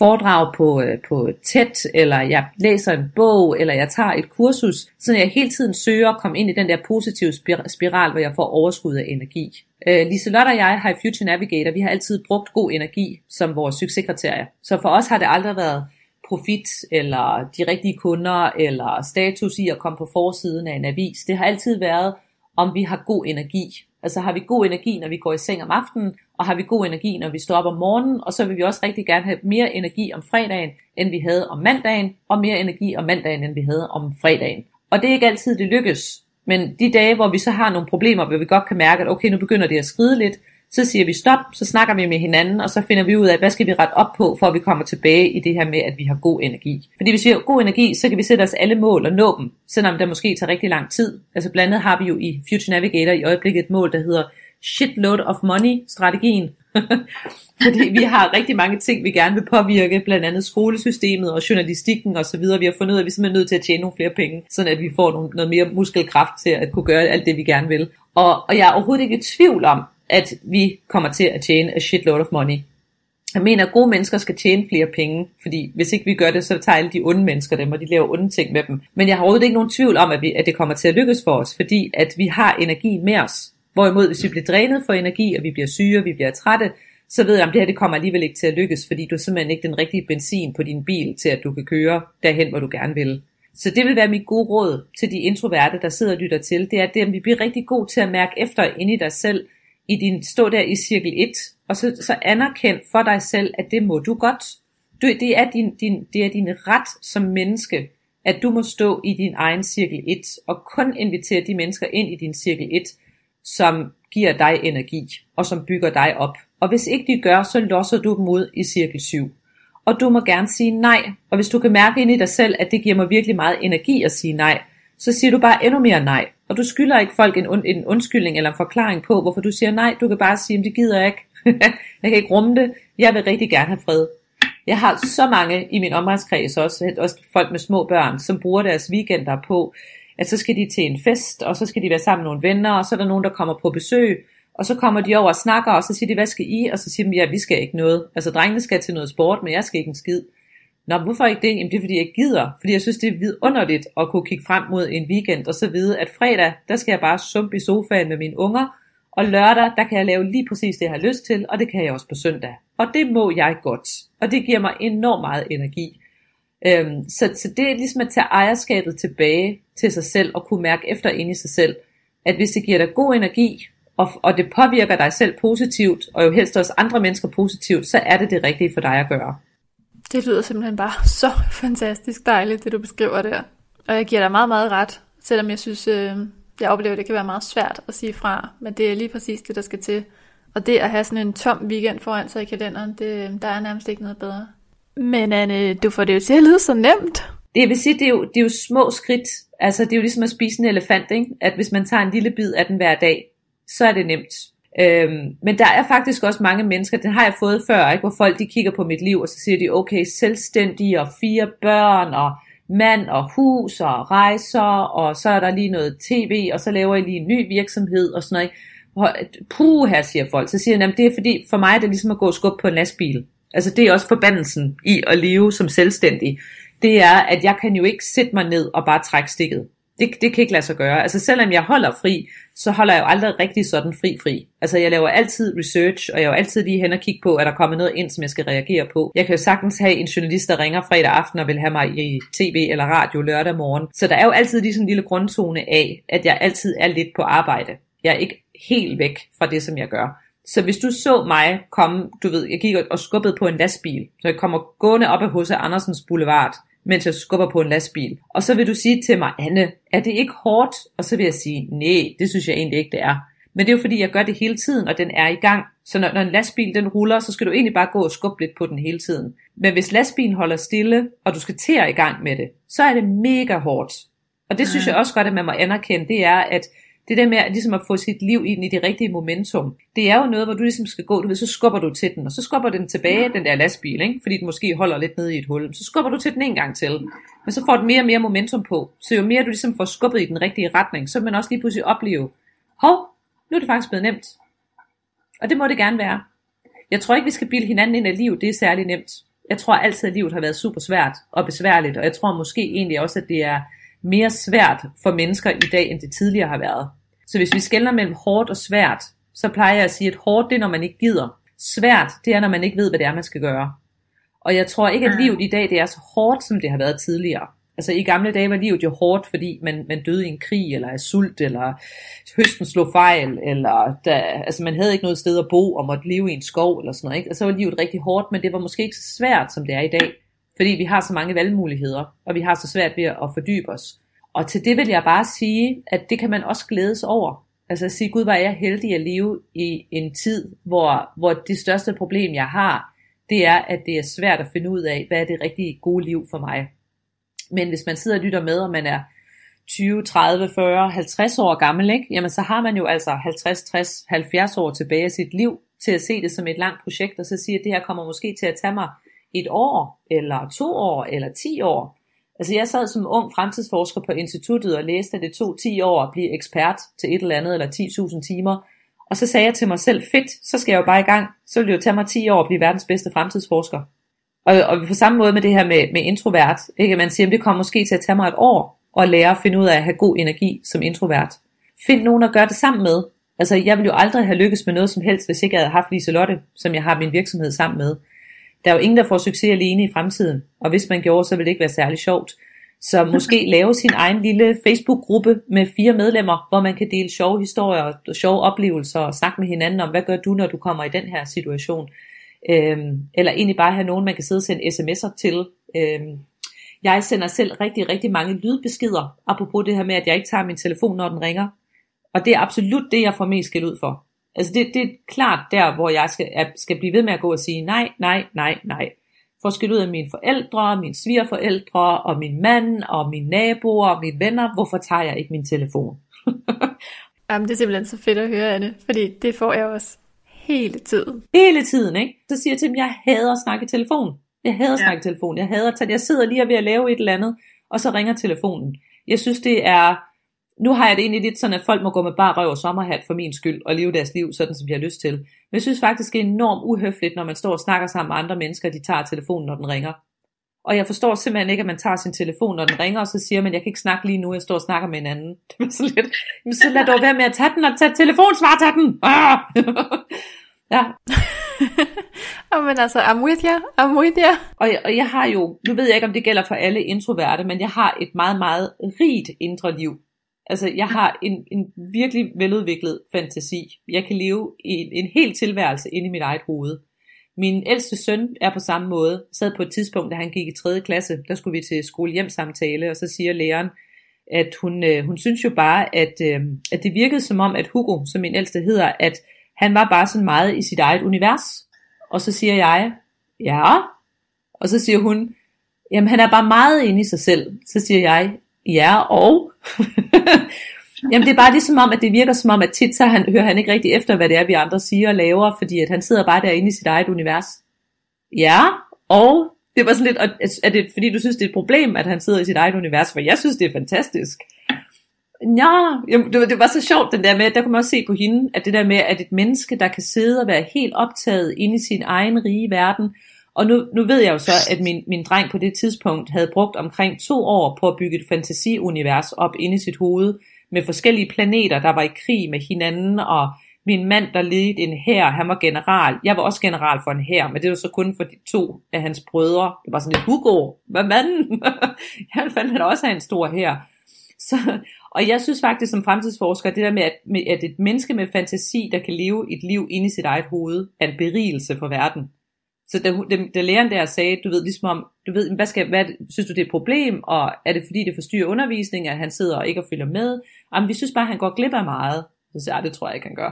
foredrag på, øh, på TED, eller jeg læser en bog, eller jeg tager et kursus, så jeg hele tiden søger at komme ind i den der positive spiral, hvor jeg får overskud af energi. Øh, Liselotte og jeg har i Future Navigator, vi har altid brugt god energi som vores succeskriterier. Så for os har det aldrig været profit, eller de rigtige kunder, eller status i at komme på forsiden af en avis. Det har altid været, om vi har god energi. Altså har vi god energi, når vi går i seng om aftenen, og har vi god energi, når vi står op om morgenen, og så vil vi også rigtig gerne have mere energi om fredagen, end vi havde om mandagen, og mere energi om mandagen, end vi havde om fredagen. Og det er ikke altid, det lykkes. Men de dage, hvor vi så har nogle problemer, hvor vi godt kan mærke, at okay, nu begynder det at skride lidt, så siger vi stop, så snakker vi med hinanden, og så finder vi ud af, hvad skal vi rette op på, for at vi kommer tilbage i det her med, at vi har god energi. Fordi hvis vi har god energi, så kan vi sætte os alle mål og nå dem, selvom det måske tager rigtig lang tid. Altså blandt andet har vi jo i Future Navigator i øjeblikket et mål, der hedder shitload of money strategien. <laughs> Fordi vi har rigtig mange ting, vi gerne vil påvirke, blandt andet skolesystemet og journalistikken og så videre. Vi har fundet ud af, at vi simpelthen er nødt til at tjene nogle flere penge, sådan at vi får nogle, noget mere muskelkraft til at kunne gøre alt det, vi gerne vil. Og, og jeg er overhovedet ikke i tvivl om, at vi kommer til at tjene a shitload of money. Jeg mener, at gode mennesker skal tjene flere penge, fordi hvis ikke vi gør det, så tager alle de onde mennesker dem, og de laver onde ting med dem. Men jeg har overhovedet ikke nogen tvivl om, at, vi, at det kommer til at lykkes for os, fordi at vi har energi med os. Hvorimod, hvis vi bliver drænet for energi, og vi bliver syge, og vi bliver trætte, så ved jeg, om det her det kommer alligevel ikke til at lykkes, fordi du har simpelthen ikke den rigtige benzin på din bil, til at du kan køre derhen, hvor du gerne vil. Så det vil være mit gode råd til de introverte, der sidder og lytter til, det er, at vi bliver rigtig god til at mærke efter ind i dig selv, i din, stå der i cirkel 1, og så, så anerkend for dig selv, at det må du godt. Du, det, er din, din, det er din ret som menneske, at du må stå i din egen cirkel 1, og kun invitere de mennesker ind i din cirkel 1, som giver dig energi, og som bygger dig op. Og hvis ikke de gør, så losser du dem ud i cirkel 7. Og du må gerne sige nej, og hvis du kan mærke ind i dig selv, at det giver mig virkelig meget energi at sige nej, så siger du bare endnu mere nej. Og du skylder ikke folk en, und, en undskyldning eller en forklaring på, hvorfor du siger nej. Du kan bare sige, at det gider jeg ikke. <laughs> jeg kan ikke rumme det. Jeg vil rigtig gerne have fred. Jeg har så mange i min omgangskreds også, også folk med små børn, som bruger deres weekender på, at så skal de til en fest, og så skal de være sammen med nogle venner, og så er der nogen, der kommer på besøg, og så kommer de over og snakker, og så siger de, hvad skal I? Og så siger de, ja, vi skal ikke noget. Altså drengene skal til noget sport, men jeg skal ikke en skid. Nå, hvorfor ikke det? Jamen det er fordi jeg gider. Fordi jeg synes det er vidunderligt at kunne kigge frem mod en weekend og så vide, at fredag, der skal jeg bare sumpe i sofaen med mine unger. Og lørdag, der kan jeg lave lige præcis det, jeg har lyst til, og det kan jeg også på søndag. Og det må jeg godt. Og det giver mig enormt meget energi. Øhm, så, så det er ligesom at tage ejerskabet tilbage til sig selv og kunne mærke efter ind i sig selv, at hvis det giver dig god energi, og, og det påvirker dig selv positivt, og jo helst også andre mennesker positivt, så er det det rigtige for dig at gøre. Det lyder simpelthen bare <laughs> så fantastisk dejligt, det du beskriver der. Og jeg giver dig meget, meget ret, selvom jeg synes, øh, jeg oplever, at det kan være meget svært at sige fra, men det er lige præcis det, der skal til. Og det at have sådan en tom weekend foran sig i kalenderen, det, der er nærmest ikke noget bedre. Men Anne, du får det jo til at lyde så nemt. Det vil sige, det er, jo, det er jo små skridt. Altså, det er jo ligesom at spise en elefant, ikke? At hvis man tager en lille bid af den hver dag, så er det nemt. Øhm, men der er faktisk også mange mennesker, det har jeg fået før, ikke, hvor folk de kigger på mit liv, og så siger de, okay, selvstændige og fire børn, og mand og hus og rejser, og så er der lige noget tv, og så laver jeg lige en ny virksomhed og sådan noget. Puh, her siger folk. Så siger jeg, det er fordi, for mig er det ligesom at gå og skubbe på en lastbil. Altså det er også forbandelsen i at leve som selvstændig. Det er, at jeg kan jo ikke sætte mig ned og bare trække stikket. Det, det kan ikke lade sig gøre. Altså selvom jeg holder fri, så holder jeg jo aldrig rigtig sådan fri-fri. Altså jeg laver altid research, og jeg er jo altid lige hen og kigge på, at der kommer noget ind, som jeg skal reagere på. Jeg kan jo sagtens have en journalist, der ringer fredag aften og vil have mig i tv eller radio lørdag morgen. Så der er jo altid lige sådan en lille grundtone af, at jeg altid er lidt på arbejde. Jeg er ikke helt væk fra det, som jeg gør. Så hvis du så mig komme, du ved, jeg gik og skubbede på en lastbil, så jeg kommer gående op ad H.C. Andersens Boulevard, mens jeg skubber på en lastbil. Og så vil du sige til mig, Anne, er det ikke hårdt? Og så vil jeg sige, nej, det synes jeg egentlig ikke, det er. Men det er jo fordi, jeg gør det hele tiden, og den er i gang. Så når, når en lastbil den ruller, så skal du egentlig bare gå og skubbe lidt på den hele tiden. Men hvis lastbilen holder stille, og du skal til at i gang med det, så er det mega hårdt. Og det synes jeg også godt, at man må anerkende, det er, at det der med at, ligesom at få sit liv ind i det rigtige momentum, det er jo noget, hvor du ligesom skal gå, du ved, så skubber du til den, og så skubber den tilbage, den der lastbil, ikke? fordi den måske holder lidt nede i et hul. Så skubber du til den en gang til, men så får den mere og mere momentum på. Så jo mere du ligesom får skubbet i den rigtige retning, så vil man også lige pludselig opleve, hov, nu er det faktisk blevet nemt. Og det må det gerne være. Jeg tror ikke, vi skal bilde hinanden ind, at livet det er særlig nemt. Jeg tror altid, at livet har været super svært og besværligt, og jeg tror måske egentlig også, at det er mere svært for mennesker i dag, end det tidligere har været. Så hvis vi skældner mellem hårdt og svært, så plejer jeg at sige, at hårdt det er, når man ikke gider. Svært, det er, når man ikke ved, hvad det er, man skal gøre. Og jeg tror ikke, at Mm. livet i dag det er så hårdt, som det har været tidligere. Altså i gamle dage var livet jo hårdt, fordi man, man døde i en krig, eller af sult, eller høsten slog fejl, eller der, altså man havde ikke noget sted at bo, og måtte leve i en skov, eller sådan noget. Ikke? Og så var livet rigtig hårdt, men det var måske ikke så svært, som det er i dag. Fordi vi har så mange valgmuligheder, og vi har så svært ved at fordybe os. Og til det vil jeg bare sige, at det kan man også glædes over. Altså at sige, gud var jeg heldig at leve i en tid, hvor, hvor det største problem jeg har, det er, at det er svært at finde ud af, hvad er det rigtige gode liv for mig. Men hvis man sidder og lytter med, og man er 20, 30, 40, 50 år gammel, ikke? jamen så har man jo altså 50, 60, 70 år tilbage af sit liv til at se det som et langt projekt, og så sige, at det her kommer måske til at tage mig et år, eller to år, eller 10 år. Altså jeg sad som ung fremtidsforsker på instituttet og læste, at det tog 10 år at blive ekspert til et eller andet, eller 10.000 timer. Og så sagde jeg til mig selv, fedt, så skal jeg jo bare i gang. Så vil det jo tage mig 10 år at blive verdens bedste fremtidsforsker. Og, og på samme måde med det her med, med introvert, ikke? man siger, at det kommer måske til at tage mig et år at lære at finde ud af at have god energi som introvert. Find nogen at gøre det sammen med. Altså jeg ville jo aldrig have lykkes med noget som helst, hvis ikke jeg havde haft Liselotte, som jeg har min virksomhed sammen med. Der er jo ingen, der får succes alene i fremtiden, og hvis man gjorde, så ville det ikke være særlig sjovt. Så måske <laughs> lave sin egen lille Facebook-gruppe med fire medlemmer, hvor man kan dele sjove historier og sjove oplevelser og snakke med hinanden om, hvad gør du, når du kommer i den her situation. Øhm, eller egentlig bare have nogen, man kan sidde og sende sms'er til. Øhm, jeg sender selv rigtig, rigtig mange lydbeskeder, apropos det her med, at jeg ikke tager min telefon, når den ringer. Og det er absolut det, jeg får mest skæld ud for. Altså det, det er klart der, hvor jeg skal, er- skal blive ved med at gå og sige nej, nej, nej, nej. Får skæld ud af mine forældre, mine svigerforældre, og min mand, og mine naboer, og mine venner. Hvorfor tager jeg ikke min telefon? <laughs> Jamen, det er simpelthen så fedt at høre, Anne, fordi det får jeg også hele tiden. Hele tiden, ikke? Så siger jeg til dem, jeg hader at snakke i telefon. Jeg hader at Ja. snakke i telefon. Jeg hader at tage, jeg sidder lige og ved at lave et eller andet, og så ringer telefonen. Jeg synes, det er, nu har jeg det egentlig lidt sådan, at folk må gå med bare røv og sommerhat for min skyld, og leve deres liv sådan, som de har lyst til. Men jeg synes faktisk, det er enormt uhøfligt, når man står og snakker sammen med andre mennesker, og de tager telefonen, når den ringer. Og jeg forstår simpelthen ikke, at man tager sin telefon, når den ringer, og så siger man, jeg kan ikke snakke lige nu, jeg står og snakker med en anden. <laughs> Det er sådan lidt, jamen, så lad dog være med at tage den, og tage telefon, svar, tag den! <laughs> Ah! ja, <laughs> men altså, I'm with you, I'm with you. Og jeg, og jeg har jo, nu ved jeg ikke om det gælder for alle introverte, men jeg har et meget, meget rigt indre liv. Altså jeg har en, en virkelig veludviklet fantasi. Jeg kan leve i en, en hel tilværelse inde i mit eget hoved. Min ældste søn er på samme måde. Sad på et tidspunkt, da han gik i 3. klasse, der skulle vi til skolehjemsamtale, og så siger læreren, at hun, øh, hun synes jo bare, at, øh, at det virkede som om, at Hugo, som min ældste hedder, at han var bare sådan meget i sit eget univers. Og så siger jeg, ja. Og så siger hun, jamen han er bare meget inde i sig selv. Så siger jeg, ja og. <laughs> jamen det er bare ligesom om, at det virker som om, at tit så han, hører han ikke rigtig efter, hvad det er, vi andre siger og laver, fordi at han sidder bare derinde i sit eget univers. Ja, og det var sådan lidt, og er det fordi du synes, det er et problem, at han sidder i sit eget univers, for jeg synes, det er fantastisk. Ja, jamen, det, var, det var så sjovt den der med, der kunne man også se på hende, at det der med, at et menneske, der kan sidde og være helt optaget inde i sin egen rige verden, og nu, nu ved jeg jo så, at min, min dreng på det tidspunkt havde brugt omkring to år på at bygge et fantasiunivers op inde i sit hoved, med forskellige planeter, der var i krig med hinanden, og min mand, der ledte en hær, han var general. Jeg var også general for en hær, men det var så kun for de to af hans brødre. Det var sådan lidt, Hugo, hvad manden? <laughs> Han fandt han også af en stor hær. Så, og jeg synes faktisk som fremtidsforsker, det der med at, med, at et menneske med fantasi, der kan leve et liv inde i sit eget hoved, er en berigelse for verden. Så da, da, da læreren der sagde, du ved ligesom om, du ved, hvad skal, hvad, synes du det er et problem, og er det fordi det forstyrrer undervisningen, at han sidder og ikke og følger med? Jamen vi synes bare, at han går glip af meget. Så siger jeg, "Ah, det tror jeg ikke, han gør.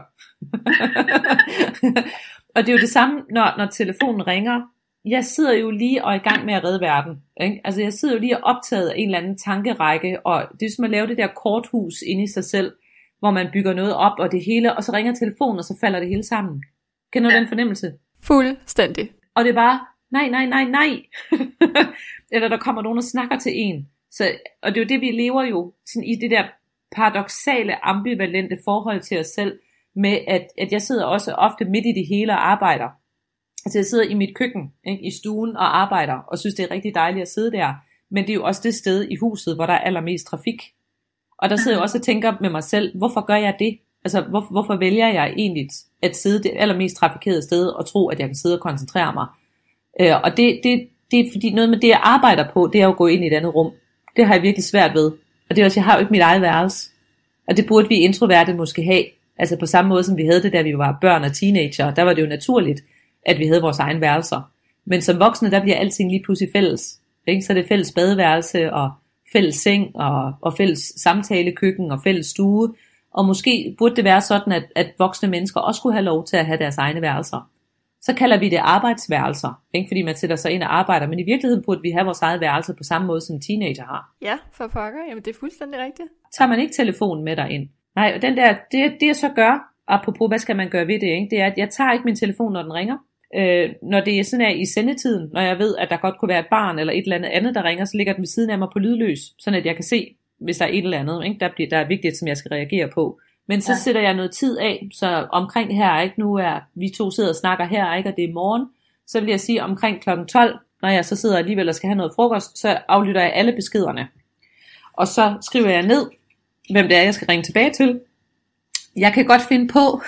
<laughs> og det er jo det samme, når, når telefonen ringer. Jeg sidder jo lige og er i gang med at redde verden. Ikke? Altså jeg sidder jo lige og optaget af en eller anden tankerække, og det er som at lave det der korthus inde i sig selv, hvor man bygger noget op, og det hele, og så ringer telefonen, og så falder det hele sammen. Kender du Ja. den fornemmelse? Fuldstændig. Og det er bare, nej, nej, nej, nej. <laughs> Eller der kommer nogen og snakker til en. Så, og det er jo det, vi lever jo sådan i det der paradoxale, ambivalente forhold til os selv, med at, at jeg sidder også ofte midt i det hele og arbejder. Altså jeg sidder i mit køkken, ikke, i stuen og arbejder, og synes det er rigtig dejligt at sidde der. Men det er jo også det sted i huset, hvor der er allermest trafik. Og der sidder jeg også og tænker med mig selv, hvorfor gør jeg det? Altså, hvor, hvorfor vælger jeg egentlig at sidde det allermest trafikerede sted og tro, at jeg kan sidde og koncentrere mig? Øh, og det, det, det er fordi noget med det, jeg arbejder på, det er at gå ind i et andet rum. Det har jeg virkelig svært ved. Og det er også, jeg har jo ikke mit eget værelse. Og det burde vi introverte måske have. Altså på samme måde som vi havde det, da vi var børn og teenager. Der var det jo naturligt, at vi havde vores egen værelser. Men som voksne, der bliver alting lige pludselig fælles. Ikke? Så er det fælles badeværelse, og fælles seng, og, og fælles samtalekøkken, og fælles stue. Og måske burde det være sådan, at, at voksne mennesker også skulle have lov til at have deres egne værelser. Så kalder vi det arbejdsværelser, ikke? fordi man sætter sig ind og arbejder. Men i virkeligheden burde vi have vores eget værelse på samme måde, som teenager har. Ja, for pokker. Jamen det er fuldstændig rigtigt. Tager man ikke telefonen med dig ind? Nej, og den der, det, det jeg så gør, apropos hvad skal man gøre ved det, ikke? det er, at jeg tager ikke min telefon, når den ringer. Øh, når det er sådan her i sendetiden, når jeg ved, at der godt kunne være et barn eller et eller andet andet, der ringer, så ligger den ved siden af mig på lydløs, sådan at jeg kan se, hvis der er et eller andet, ikke? Der, bliver, der er vigtigt, som jeg skal reagere på. Men så ja. sætter jeg noget tid af, så omkring her, ikke? nu er vi to sidder og snakker her, ikke? og det er morgen, så vil jeg sige omkring kl. 12, når jeg så sidder alligevel og skal have noget frokost, så aflytter jeg alle beskederne. Og så skriver jeg ned, hvem det er, jeg skal ringe tilbage til. Jeg kan godt finde på,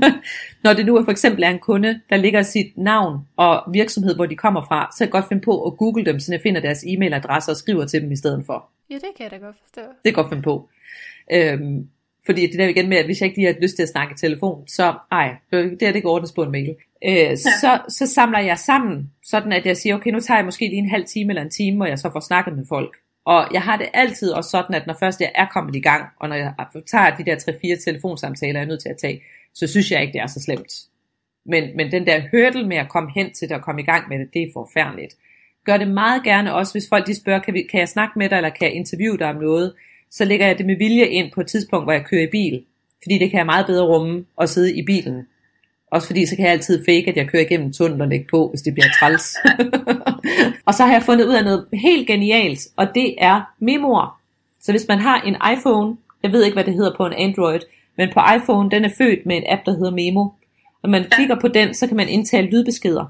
<laughs> når det nu er for eksempel er en kunde, der ligger sit navn og virksomhed, hvor de kommer fra, så kan jeg godt finde på at google dem, så jeg finder deres e-mailadresse og skriver til dem i stedet for. Ja, det kan jeg da godt forstå. Det kan godt finde på. Øhm, fordi det der igen med, at hvis jeg ikke lige har lyst til at snakke i telefon, så ej, det er det ikke ordnes på en mail. Øh, ja. så, så samler jeg sammen, sådan at jeg siger, okay, nu tager jeg måske lige en halv time eller en time, hvor jeg så får snakket med folk. Og jeg har det altid også sådan, at når først jeg er kommet i gang, og når jeg tager de der 3-4 telefonsamtaler, jeg er nødt til at tage, så synes jeg ikke, det er så slemt. Men, men den der hurdle med at komme hen til det og komme i gang med det, det er forfærdeligt. Gør det meget gerne også, hvis folk de spørger, kan, vi, kan jeg snakke med dig, eller kan jeg interviewe dig om noget? så lægger jeg det med vilje ind på et tidspunkt, hvor jeg kører i bil. Fordi det kan jeg meget bedre rumme at sidde i bilen. Også fordi så kan jeg altid fake, at jeg kører igennem tunnel og lægge på, hvis det bliver træls. <laughs> og så har jeg fundet ud af noget helt genialt, og det er memoer. Så hvis man har en iPhone, jeg ved ikke, hvad det hedder på en Android, men på iPhone, den er født med en app, der hedder Memo. Når man klikker på den, så kan man indtale lydbeskeder.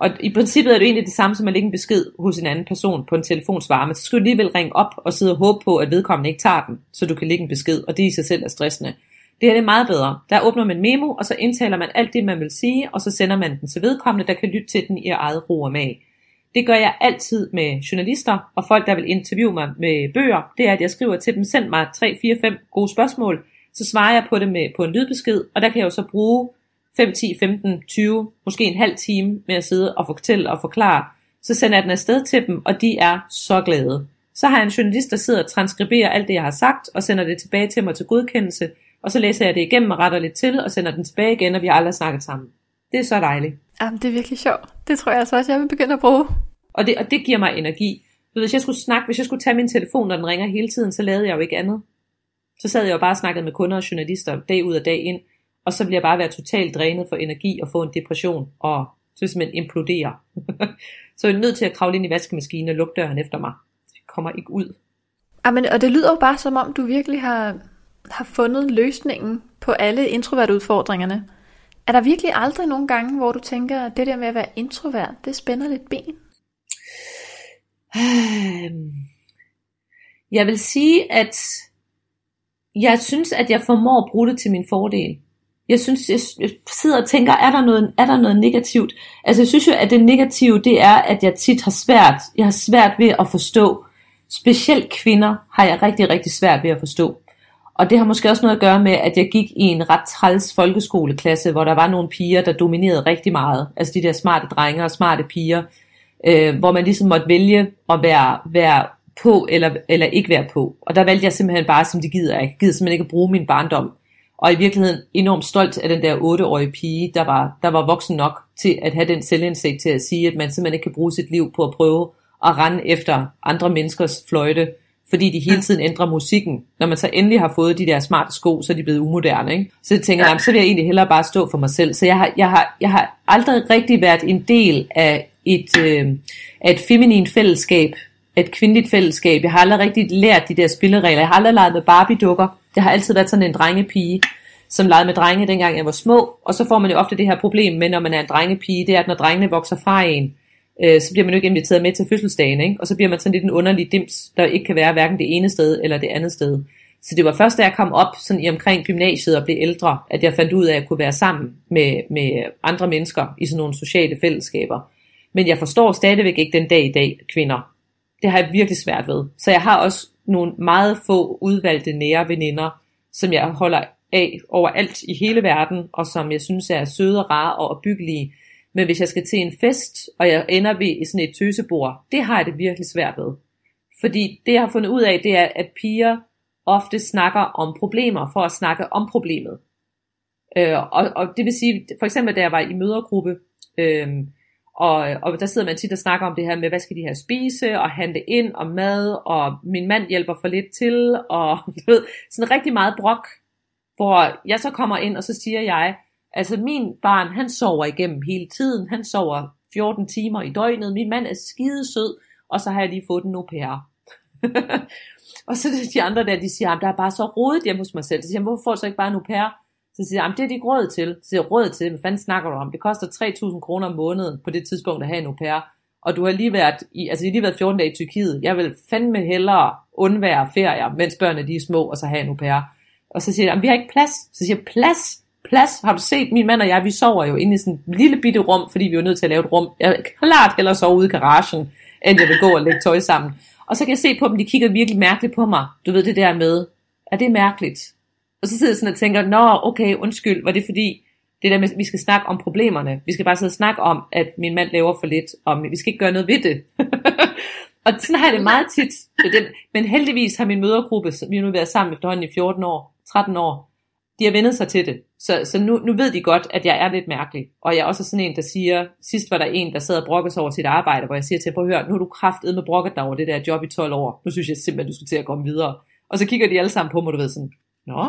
Og i princippet er det egentlig det samme som at lægge en besked hos en anden person på en telefonsvarer, men så skal du alligevel ringe op og sidde og håbe på, at vedkommende ikke tager den, så du kan lægge en besked, og det i sig selv er stressende. Det her er meget bedre. Der åbner man memo, og så indtaler man alt det, man vil sige, og så sender man den til vedkommende, der kan lytte til den i eget ro og mag. Det gør jeg altid med journalister og folk, der vil interviewe mig med bøger. Det er, at jeg skriver til dem, send mig 3, 4, 5 gode spørgsmål, så svarer jeg på det med, på en lydbesked, og der kan jeg jo så bruge 5, 10, 15, 20, måske en halv time med at sidde og fortælle og forklare, så sender jeg den afsted til dem, og de er så glade. Så har jeg en journalist, der sidder og transkriberer alt det, jeg har sagt, og sender det tilbage til mig til godkendelse, og så læser jeg det igennem og retter lidt til, og sender den tilbage igen, og vi har aldrig snakket sammen. Det er så dejligt. Jamen, det er virkelig sjovt. Det tror jeg altså også, jeg vil begynde at bruge. Og det, og det giver mig energi. Hvis jeg skulle snakke, hvis jeg skulle tage min telefon, når den ringer hele tiden, så lavede jeg jo ikke andet. Så sad jeg jo bare og snakkede med kunder og journalister dag ud og dag ind, og så bliver jeg bare være totalt drænet for energi og få en depression, og så simpelthen implodere. <laughs> så er jeg nødt til at kravle ind i vaskemaskinen og lukke døren efter mig. Jeg kommer ikke ud. Amen, og det lyder jo bare som om, du virkelig har, har fundet løsningen på alle introvert udfordringerne. Er der virkelig aldrig nogen gange, hvor du tænker, at det der med at være introvert, det spænder lidt ben? <sighs> Jeg vil sige, at jeg synes, at jeg formår at bruge det til min fordel jeg synes, jeg, sidder og tænker, er der, noget, er der noget negativt? Altså jeg synes jo, at det negative, det er, at jeg tit har svært, jeg har svært ved at forstå. Specielt kvinder har jeg rigtig, rigtig svært ved at forstå. Og det har måske også noget at gøre med, at jeg gik i en ret træls folkeskoleklasse, hvor der var nogle piger, der dominerede rigtig meget. Altså de der smarte drenge og smarte piger, øh, hvor man ligesom måtte vælge at være, være på eller, eller ikke være på. Og der valgte jeg simpelthen bare, som det gider jeg. Jeg gider simpelthen ikke at bruge min barndom og i virkeligheden enormt stolt af den der 8-årige pige, der var, der var voksen nok til at have den selvindsigt til at sige, at man simpelthen ikke kan bruge sit liv på at prøve at rende efter andre menneskers fløjte, fordi de hele tiden ændrer musikken. Når man så endelig har fået de der smarte sko, så er de blevet umoderne. Ikke? Så jeg tænker, ja. så vil jeg egentlig hellere bare stå for mig selv. Så jeg har, jeg har, jeg har aldrig rigtig været en del af et, øh, af et feminin fællesskab, et kvindeligt fællesskab. Jeg har aldrig rigtig lært de der spilleregler. Jeg har aldrig leget med Barbie-dukker. Det har altid været sådan en drengepige, som legede med drenge, dengang jeg var små. Og så får man jo ofte det her problem med, når man er en drengepige, det er, at når drengene vokser fra en, øh, så bliver man jo ikke inviteret med til fødselsdagen, ikke? og så bliver man sådan lidt en underlig dims, der ikke kan være hverken det ene sted eller det andet sted. Så det var først, da jeg kom op sådan i omkring gymnasiet og blev ældre, at jeg fandt ud af, at jeg kunne være sammen med, med andre mennesker i sådan nogle sociale fællesskaber. Men jeg forstår stadigvæk ikke den dag i dag kvinder. Det har jeg virkelig svært ved. Så jeg har også nogle meget få udvalgte nære veninder, som jeg holder af overalt i hele verden, og som jeg synes er søde og rare og opbyggelige. Men hvis jeg skal til en fest, og jeg ender ved sådan et tøsebord, det har jeg det virkelig svært ved. Fordi det jeg har fundet ud af, det er, at piger ofte snakker om problemer for at snakke om problemet. Øh, og, og det vil sige, for eksempel da jeg var i mødergruppe, øh, og, og der sidder man tit og snakker om det her med, hvad skal de her spise, og handle ind, og mad, og min mand hjælper for lidt til, og <laughs> du ved, sådan rigtig meget brok, hvor jeg så kommer ind, og så siger jeg, altså min barn, han sover igennem hele tiden, han sover 14 timer i døgnet, min mand er skide sød, og så har jeg lige fået en au pair. <laughs> og så de andre der, de siger, der er bare så rodet hjemme hos mig selv. Så siger jeg, hvorfor får du så ikke bare en au pair? Så siger jeg, det er de ikke råd til. Så siger jeg, råd til, hvad fanden snakker du om? Det koster 3.000 kroner om måneden på det tidspunkt at have en au pair. Og du har lige været, i, altså lige været 14 dage i Tyrkiet. Jeg vil fandme hellere undvære ferier, mens børnene de er små, og så have en au pair. Og så siger jeg, vi har ikke plads. Så siger jeg, plads? Plads? Har du set, min mand og jeg, vi sover jo inde i sådan et lille bitte rum, fordi vi er nødt til at lave et rum. Jeg kan klart hellere sove ude i garagen, end jeg vil gå og lægge tøj sammen. Og så kan jeg se på dem, de kigger virkelig mærkeligt på mig. Du ved det der med, er det mærkeligt? Og så sidder jeg sådan og tænker, nå okay, undskyld, var det fordi, det der med, at vi skal snakke om problemerne. Vi skal bare sidde og snakke om, at min mand laver for lidt, og vi skal ikke gøre noget ved det. <laughs> og sådan har jeg det meget tit. Men heldigvis har min mødergruppe, vi har nu været sammen efterhånden i 14 år, 13 år, de har vendet sig til det. Så, så nu, nu ved de godt, at jeg er lidt mærkelig. Og jeg er også sådan en, der siger, sidst var der en, der sad og brokkede sig over sit arbejde, hvor jeg siger til, prøv at høre, nu har du kraftet med brokket dig over det der job i 12 år. Nu synes jeg simpelthen, du skal til at komme videre. Og så kigger de alle sammen på mig, du ved sådan, nå.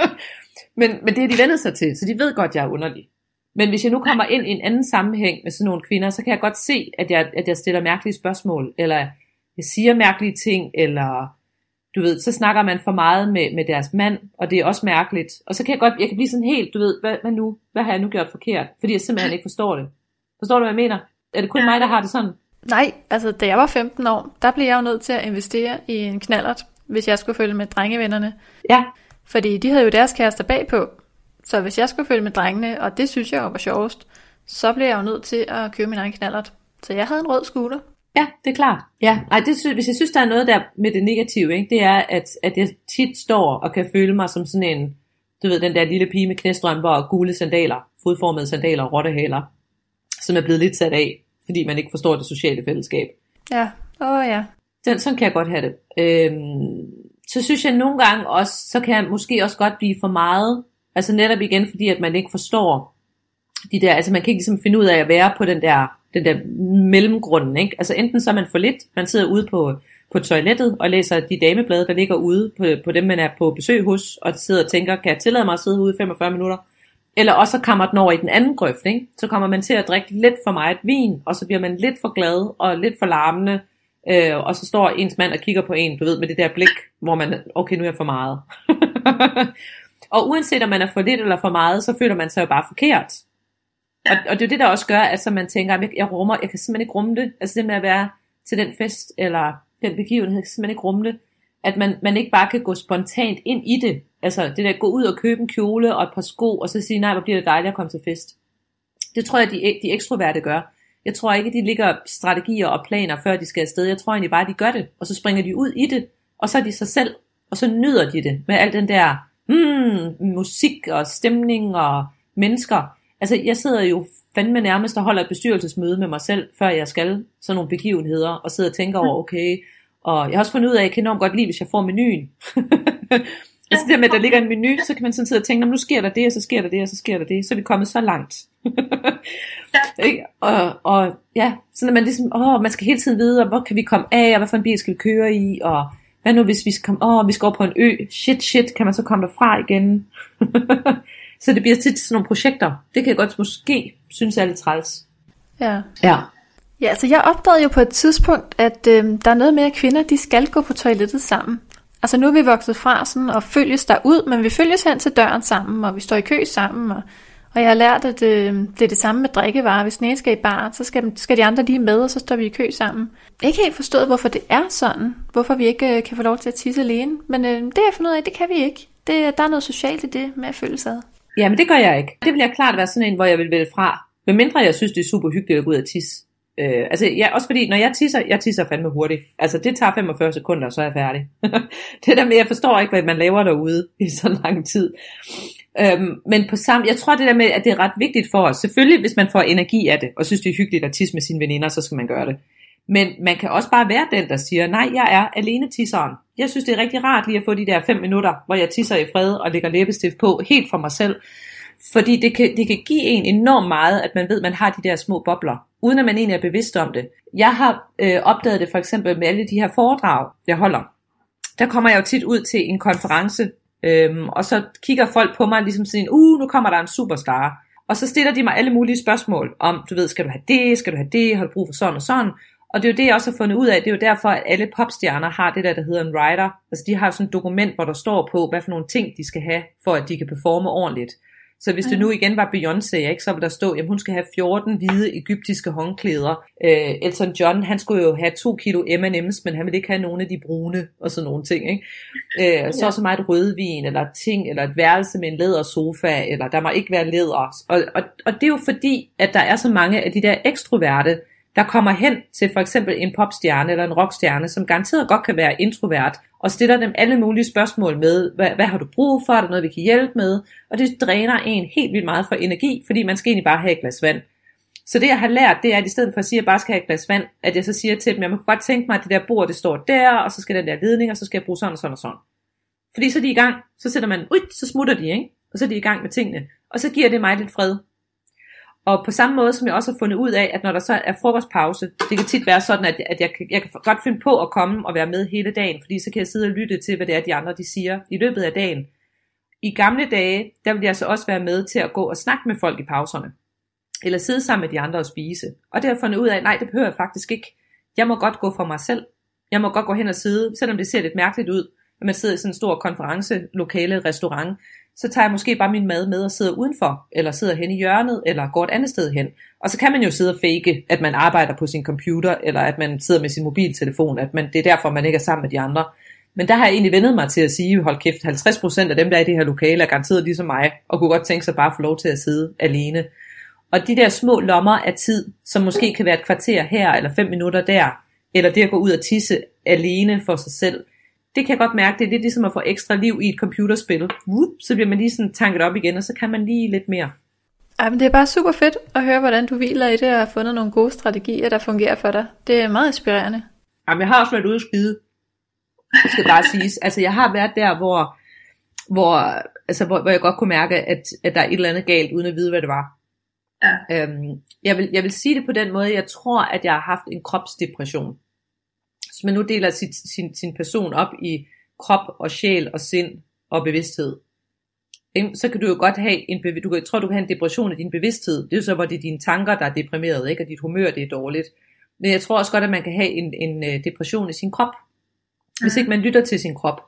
<laughs> men, men det har de vendet sig til, så de ved godt, jeg er underlig. Men hvis jeg nu kommer ind i en anden sammenhæng med sådan nogle kvinder, så kan jeg godt se, at jeg, at jeg stiller mærkelige spørgsmål, eller jeg siger mærkelige ting, eller du ved, så snakker man for meget med, med deres mand, og det er også mærkeligt. Og så kan jeg godt, jeg kan blive sådan helt, du ved, hvad, hvad nu? Hvad har jeg nu gjort forkert? Fordi jeg simpelthen ikke forstår det. Forstår du, hvad jeg mener? Er det kun mig, der har det sådan? Nej, altså da jeg var 15 år, der blev jeg jo nødt til at investere i en knallert, hvis jeg skulle følge med drengevennerne. Ja. Fordi de havde jo deres kærester bagpå. Så hvis jeg skulle følge med drengene, og det synes jeg jo var sjovest, så blev jeg jo nødt til at købe min egen knallert. Så jeg havde en rød scooter. Ja, det er klart. Ja, Ej, det, hvis jeg synes, der er noget der med det negative, ikke, det er, at, at jeg tit står og kan føle mig som sådan en, du ved, den der lille pige med knæstrømper og gule sandaler, fodformede sandaler og rottehaler, som er blevet lidt sat af, fordi man ikke forstår det sociale fællesskab. Ja, åh oh, ja. Den, sådan kan jeg godt have det. Øhm, så synes jeg nogle gange også, så kan jeg måske også godt blive for meget, altså netop igen, fordi at man ikke forstår de der, altså man kan ikke ligesom finde ud af at være på den der den der mellemgrunden, ikke? Altså enten så er man for lidt, man sidder ude på, på toilettet og læser de dameblade, der ligger ude på, på dem, man er på besøg hos, og sidder og tænker, kan jeg tillade mig at sidde ude i 45 minutter? Eller også så kommer den over i den anden grøft, ikke? Så kommer man til at drikke lidt for meget vin, og så bliver man lidt for glad og lidt for larmende, øh, og så står ens mand og kigger på en, du ved, med det der blik, hvor man, okay, nu er jeg for meget. <laughs> og uanset om man er for lidt eller for meget, så føler man sig jo bare forkert. Og, og det er det, der også gør, at så man tænker, at jeg, jeg rummer, jeg kan simpelthen ikke rumme det. Altså det med at være til den fest, eller den begivenhed, jeg kan simpelthen ikke rumme det. At man, man ikke bare kan gå spontant ind i det. Altså det der, gå ud og købe en kjole og et par sko, og så sige, nej, hvor bliver det dejligt at komme til fest. Det tror jeg, de, de ekstroverte gør. Jeg tror ikke, de ligger strategier og planer, før de skal afsted. Jeg tror egentlig bare, de gør det, og så springer de ud i det, og så er de sig selv, og så nyder de det med al den der mm, musik og stemning og mennesker. Altså, jeg sidder jo fandme nærmest og holder et bestyrelsesmøde med mig selv, før jeg skal sådan nogle begivenheder, og sidder og tænker over, okay, og jeg har også fundet ud af, at jeg kan enormt godt lide, hvis jeg får menuen. <laughs> altså det med, at der ligger en menu, så kan man sådan sidde og tænke, nu sker der det, og så sker der det, og så sker der det, så er vi kommet så langt. <laughs> ja. og, og ja, sådan at man ligesom, åh, man skal hele tiden vide, hvor kan vi komme af, og hvad for en bil skal vi køre i, og hvad nu hvis vi skal komme, åh, vi skal over på en ø, shit, shit, kan man så komme derfra igen? <laughs> Så det bliver tit sådan nogle projekter. Det kan jeg godt måske synes er lidt træls. Ja. Ja. Ja, altså jeg opdagede jo på et tidspunkt, at øh, der er noget med, at kvinder de skal gå på toilettet sammen. Altså nu er vi vokset fra sådan og følges der ud, men vi følges hen til døren sammen, og vi står i kø sammen, og, og jeg har lært, at øh, det er det samme med drikkevarer. Hvis den skal i bar, så skal, skal de andre lige med, og så står vi i kø sammen. Jeg ikke helt forstået, hvorfor det er sådan. Hvorfor vi ikke øh, kan få lov til at tisse alene. Men øh, det har jeg fundet ud af, det kan vi ikke. Det, der er noget socialt i det med at føle sig Jamen det gør jeg ikke. Det vil jeg klart være sådan en, hvor jeg vil vælge fra. Men mindre jeg synes, det er super hyggeligt at gå ud og tisse. Øh, altså, ja, også fordi, når jeg tisser, jeg tisser fandme hurtigt. Altså, det tager 45 sekunder, og så er jeg færdig. <laughs> det der med, jeg forstår ikke, hvad man laver derude i så lang tid. Øhm, men på samme, jeg tror det der med, at det er ret vigtigt for os. Selvfølgelig, hvis man får energi af det, og synes det er hyggeligt at tisse med sine veninder, så skal man gøre det. Men man kan også bare være den, der siger, nej, jeg er alene tisseren. Jeg synes, det er rigtig rart lige at få de der fem minutter, hvor jeg tisser i fred og lægger læbestift på, helt for mig selv. Fordi det kan, det kan give en enormt meget, at man ved, at man har de der små bobler, uden at man egentlig er bevidst om det. Jeg har øh, opdaget det for eksempel med alle de her foredrag, jeg holder. Der kommer jeg jo tit ud til en konference, øhm, og så kigger folk på mig ligesom sådan, uh, nu kommer der en superstar. Og så stiller de mig alle mulige spørgsmål om, du ved, skal du have det, skal du have det, har du brug for sådan og sådan. Og det er jo det, jeg også har fundet ud af. Det er jo derfor, at alle popstjerner har det der, der hedder en writer. Altså de har sådan et dokument, hvor der står på, hvad for nogle ting, de skal have, for at de kan performe ordentligt. Så hvis det nu igen var Beyoncé, ikke, så ville der stå, at hun skal have 14 hvide egyptiske håndklæder. Øh, Elton John, han skulle jo have 2 kilo M&M's, men han ville ikke have nogen af de brune og sådan nogle ting. Ikke? Øh, så ja. så meget rødvin, eller ting, eller et værelse med en læder sofa, eller der må ikke være læder. Og, og, og det er jo fordi, at der er så mange af de der ekstroverte, der kommer hen til for eksempel en popstjerne eller en rockstjerne, som garanteret godt kan være introvert, og stiller dem alle mulige spørgsmål med, hvad, hvad har du brug for, er der noget, vi kan hjælpe med, og det dræner en helt vildt meget for energi, fordi man skal egentlig bare have et glas vand. Så det jeg har lært, det er, at i stedet for at sige, at jeg bare skal have et glas vand, at jeg så siger til dem, jeg må godt tænke mig, at det der bord, det står der, og så skal den der ledning, og så skal jeg bruge sådan og sådan og sådan. Fordi så er de i gang, så sætter man, ud, så smutter de, ikke? og så er de i gang med tingene. Og så giver det mig lidt fred. Og på samme måde, som jeg også har fundet ud af, at når der så er frokostpause, det kan tit være sådan, at, at jeg, jeg kan godt finde på at komme og være med hele dagen, fordi så kan jeg sidde og lytte til, hvad det er, de andre de siger i løbet af dagen. I gamle dage, der ville jeg så også være med til at gå og snakke med folk i pauserne. Eller sidde sammen med de andre og spise. Og det har jeg fundet ud af, nej, det behøver jeg faktisk ikke. Jeg må godt gå for mig selv. Jeg må godt gå hen og sidde, selvom det ser lidt mærkeligt ud, når man sidder i sådan en stor konferencelokale, restaurant, så tager jeg måske bare min mad med og sidder udenfor, eller sidder hen i hjørnet, eller går et andet sted hen. Og så kan man jo sidde og fake, at man arbejder på sin computer, eller at man sidder med sin mobiltelefon, at man, det er derfor, man ikke er sammen med de andre. Men der har jeg egentlig vendet mig til at sige, hold kæft, 50% af dem, der er i det her lokale, er garanteret ligesom mig, og kunne godt tænke sig bare at få lov til at sidde alene. Og de der små lommer af tid, som måske kan være et kvarter her, eller fem minutter der, eller det at gå ud og tisse alene for sig selv, det kan jeg godt mærke, det er lidt ligesom at få ekstra liv i et computerspil. Whoop, så bliver man lige sådan tanket op igen, og så kan man lige lidt mere. Ej, men det er bare super fedt at høre, hvordan du hviler i det og har fundet nogle gode strategier, der fungerer for dig. Det er meget inspirerende. Jamen, jeg har også været ude at skide. Det skal bare siges. Altså, jeg har været der, hvor, hvor, altså, hvor, hvor jeg godt kunne mærke, at, at der er et eller andet galt, uden at vide, hvad det var. Ja. Øhm, jeg, vil, jeg vil sige det på den måde, jeg tror, at jeg har haft en kropsdepression hvis man nu deler sit, sin, sin person op i krop og sjæl og sind og bevidsthed, så kan du jo godt have en, du kan, tror du kan have en depression i din bevidsthed, det er jo så, hvor det er dine tanker, der er deprimeret, ikke? og dit humør, det er dårligt. Men jeg tror også godt, at man kan have en, en øh, depression i sin krop, hvis ikke man lytter til sin krop.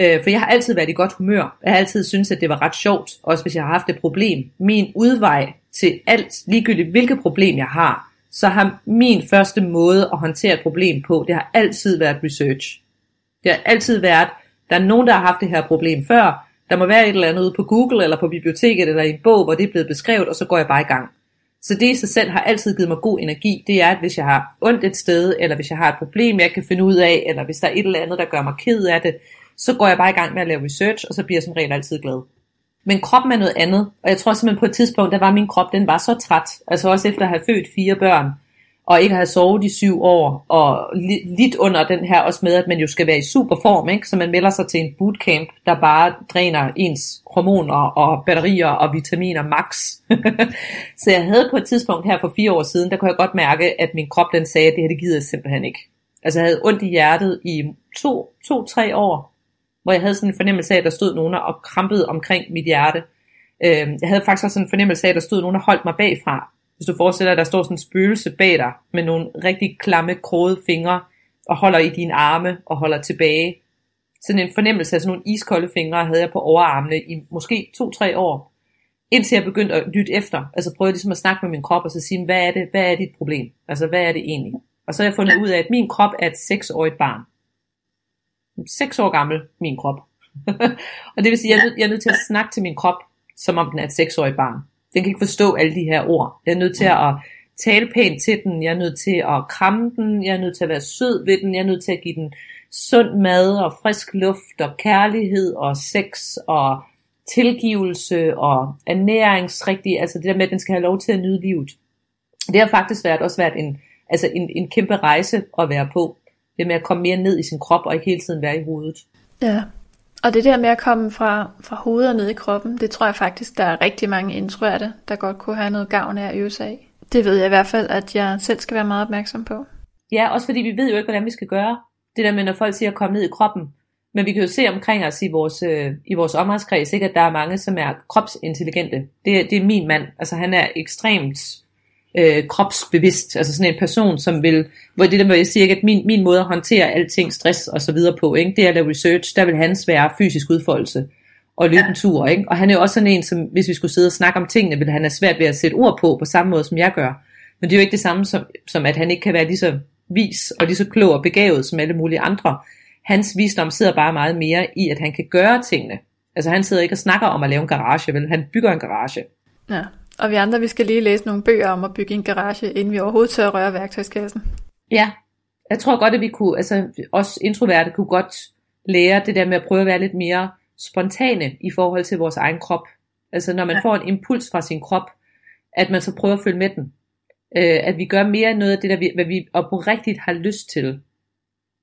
Øh, for jeg har altid været i godt humør. Jeg har altid syntes, at det var ret sjovt, også hvis jeg har haft et problem. Min udvej til alt, ligegyldigt hvilket problem jeg har, så har min første måde at håndtere et problem på, det har altid været research. Det har altid været, der er nogen, der har haft det her problem før, der må være et eller andet ude på Google, eller på biblioteket, eller i en bog, hvor det er blevet beskrevet, og så går jeg bare i gang. Så det i sig selv har altid givet mig god energi, det er, at hvis jeg har ondt et sted, eller hvis jeg har et problem, jeg kan finde ud af, eller hvis der er et eller andet, der gør mig ked af det, så går jeg bare i gang med at lave research, og så bliver jeg som regel altid glad. Men kroppen er noget andet, og jeg tror simpelthen på et tidspunkt, der var min krop, den var så træt, altså også efter at have født fire børn, og ikke have sovet i syv år, og lidt under den her også med, at man jo skal være i super form, ikke? så man melder sig til en bootcamp, der bare dræner ens hormoner og batterier og vitaminer max. <laughs> så jeg havde på et tidspunkt her for fire år siden, der kunne jeg godt mærke, at min krop den sagde, at det her det gider jeg simpelthen ikke. Altså jeg havde ondt i hjertet i to, to-tre år, hvor jeg havde sådan en fornemmelse af, at der stod nogen og krampede omkring mit hjerte. Øh, jeg havde faktisk også en fornemmelse af, at der stod nogen og holdt mig bagfra. Hvis du forestiller dig, at der står sådan en spøgelse bag dig, med nogle rigtig klamme, krogede fingre, og holder i dine arme og holder tilbage. Sådan en fornemmelse af sådan nogle iskolde fingre havde jeg på overarmene i måske to-tre år. Indtil jeg begyndte at lytte efter. Altså prøvede ligesom at snakke med min krop og så sige, hvad er det, hvad er dit problem? Altså hvad er det egentlig? Og så har jeg fundet ud af, at min krop er et seksårigt barn seks år gammel, min krop. <laughs> og det vil sige, at jeg er, jeg er nødt til at snakke til min krop, som om den er et seksårig barn. Den kan ikke forstå alle de her ord. Jeg er nødt til at tale pænt til den, jeg er nødt til at kramme den, jeg er nødt til at være sød ved den, jeg er nødt til at give den sund mad og frisk luft og kærlighed og sex og tilgivelse og ernæringsrigtig, altså det der med, at den skal have lov til at nyde livet. Det har faktisk været, også været en, altså en, en kæmpe rejse at være på. Det med at komme mere ned i sin krop og ikke hele tiden være i hovedet. Ja, og det der med at komme fra, fra hovedet og ned i kroppen, det tror jeg faktisk, der er rigtig mange introverte, der godt kunne have noget gavn af at øve sig af. Det ved jeg i hvert fald, at jeg selv skal være meget opmærksom på. Ja, også fordi vi ved jo ikke, hvordan vi skal gøre. Det der med, når folk siger at komme ned i kroppen. Men vi kan jo se omkring os i vores, øh, i vores omgangskreds, ikke, at der er mange, som er kropsintelligente. Det, det er min mand. Altså han er ekstremt øh, kropsbevidst, altså sådan en person, som vil, hvor det der med, jeg siger at min, min måde at håndtere alting, stress og så videre på, ikke? det er at lave research, der vil hans være fysisk udfoldelse og løbe en tur, ikke? og han er jo også sådan en, som hvis vi skulle sidde og snakke om tingene, vil han have svært ved at sætte ord på, på samme måde som jeg gør, men det er jo ikke det samme som, som at han ikke kan være lige så vis og lige så klog og begavet som alle mulige andre. Hans visdom sidder bare meget mere i, at han kan gøre tingene. Altså han sidder ikke og snakker om at lave en garage, vel? Han bygger en garage. Ja. Og vi andre, vi skal lige læse nogle bøger om at bygge en garage, inden vi overhovedet tør at røre værktøjskassen. Ja, jeg tror godt, at vi kunne, altså os introverte kunne godt lære det der med at prøve at være lidt mere spontane i forhold til vores egen krop. Altså når man ja. får en impuls fra sin krop, at man så prøver at følge med den. Øh, at vi gør mere noget af det, der vi, hvad vi oprigtigt har lyst til.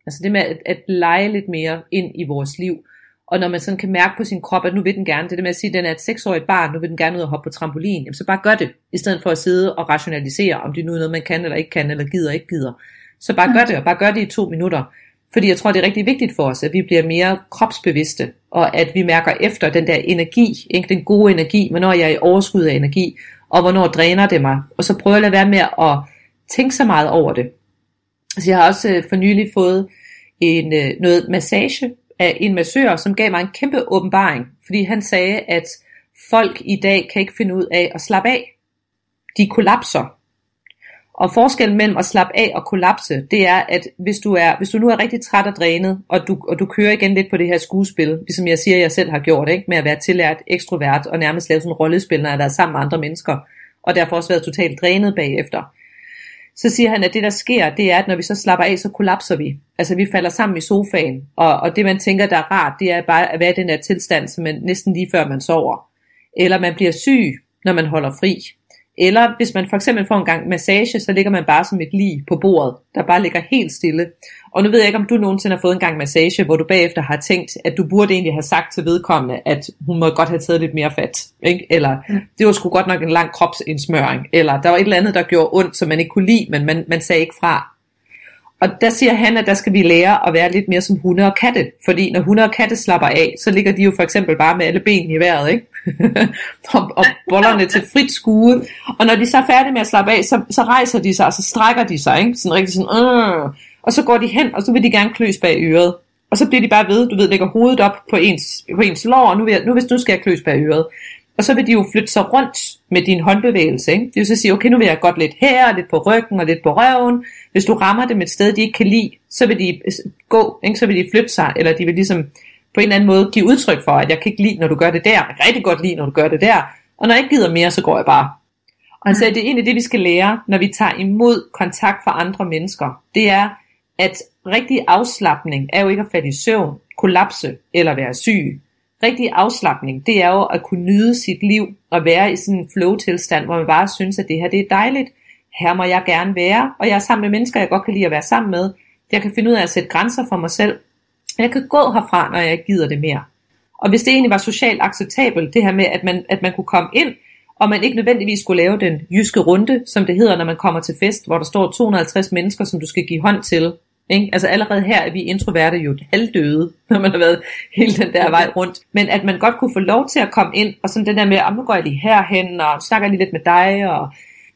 Altså det med at, at lege lidt mere ind i vores liv. Og når man sådan kan mærke på sin krop, at nu vil den gerne, det der med at sige, at den er et seksårigt barn, nu vil den gerne ud og hoppe på trampolin, jamen så bare gør det, i stedet for at sidde og rationalisere, om det nu er noget, man kan eller ikke kan, eller gider ikke gider. Så bare gør det, og bare gør det i to minutter. Fordi jeg tror, det er rigtig vigtigt for os, at vi bliver mere kropsbevidste, og at vi mærker efter den der energi, ikke? den gode energi, hvornår jeg er i overskud af energi, og hvornår dræner det mig. Og så prøver jeg at lade være med at tænke så meget over det. Så jeg har også øh, for nylig fået en, øh, noget massage af en massør, som gav mig en kæmpe åbenbaring, fordi han sagde, at folk i dag kan ikke finde ud af at slappe af. De kollapser. Og forskellen mellem at slappe af og kollapse, det er, at hvis du, er, hvis du nu er rigtig træt og drænet, og du, og du kører igen lidt på det her skuespil, ligesom jeg siger, jeg selv har gjort, ikke? med at være tillært ekstrovert og nærmest lave sådan en rollespil, når jeg har været sammen med andre mennesker, og derfor også været totalt drænet bagefter, så siger han, at det der sker, det er, at når vi så slapper af, så kollapser vi. Altså vi falder sammen i sofaen, og, og det man tænker, der er rart, det er bare at være i den her tilstand, som man næsten lige før man sover. Eller man bliver syg, når man holder fri. Eller hvis man for eksempel får en gang massage, så ligger man bare som et lig på bordet, der bare ligger helt stille. Og nu ved jeg ikke, om du nogensinde har fået en gang massage, hvor du bagefter har tænkt, at du burde egentlig have sagt til vedkommende, at hun må godt have taget lidt mere fat. Ikke? Eller mm. det var sgu godt nok en lang kropsindsmøring. Eller der var et eller andet, der gjorde ondt, som man ikke kunne lide, men man, man sagde ikke fra. Og der siger han, at der skal vi lære at være lidt mere som hunde og katte. Fordi når hunde og katte slapper af, så ligger de jo for eksempel bare med alle benene i vejret, ikke? Og, og bollerne til frit skue. Og når de så er færdige med at slappe af, så, så rejser de sig, og så strækker de sig, ikke? Sådan rigtig sådan, øh. Og så går de hen, og så vil de gerne kløs bag øret. Og så bliver de bare ved, du ved, lægger hovedet op på ens, på ens lår, og nu, vil jeg, nu hvis du skal jeg kløs bag øret. Og så vil de jo flytte sig rundt med din håndbevægelse. Ikke? Det vil så sige, okay, nu vil jeg godt lidt her, lidt på ryggen og lidt på røven. Hvis du rammer dem et sted, de ikke kan lide, så vil de øh, gå, ikke? så vil de flytte sig, eller de vil ligesom på en eller anden måde give udtryk for, at jeg kan ikke lide, når du gør det der. Jeg kan rigtig godt lide, når du gør det der. Og når jeg ikke gider mere, så går jeg bare. Og han sagde, at det er egentlig det, vi skal lære, når vi tager imod kontakt fra andre mennesker. Det er, at rigtig afslappning er jo ikke at falde i søvn, kollapse eller være syg rigtig afslappning, det er jo at kunne nyde sit liv og være i sådan en flow-tilstand, hvor man bare synes, at det her det er dejligt. Her må jeg gerne være, og jeg er sammen med mennesker, jeg godt kan lide at være sammen med. Jeg kan finde ud af at sætte grænser for mig selv. Jeg kan gå herfra, når jeg ikke gider det mere. Og hvis det egentlig var socialt acceptabelt, det her med, at man, at man kunne komme ind, og man ikke nødvendigvis skulle lave den jyske runde, som det hedder, når man kommer til fest, hvor der står 250 mennesker, som du skal give hånd til, ikke? Altså allerede her er vi introverte jo halvdøde, <laughs> når man har været hele den der vej rundt. Men at man godt kunne få lov til at komme ind, og sådan den der med, nu går jeg lige herhen, og snakker lige lidt med dig, og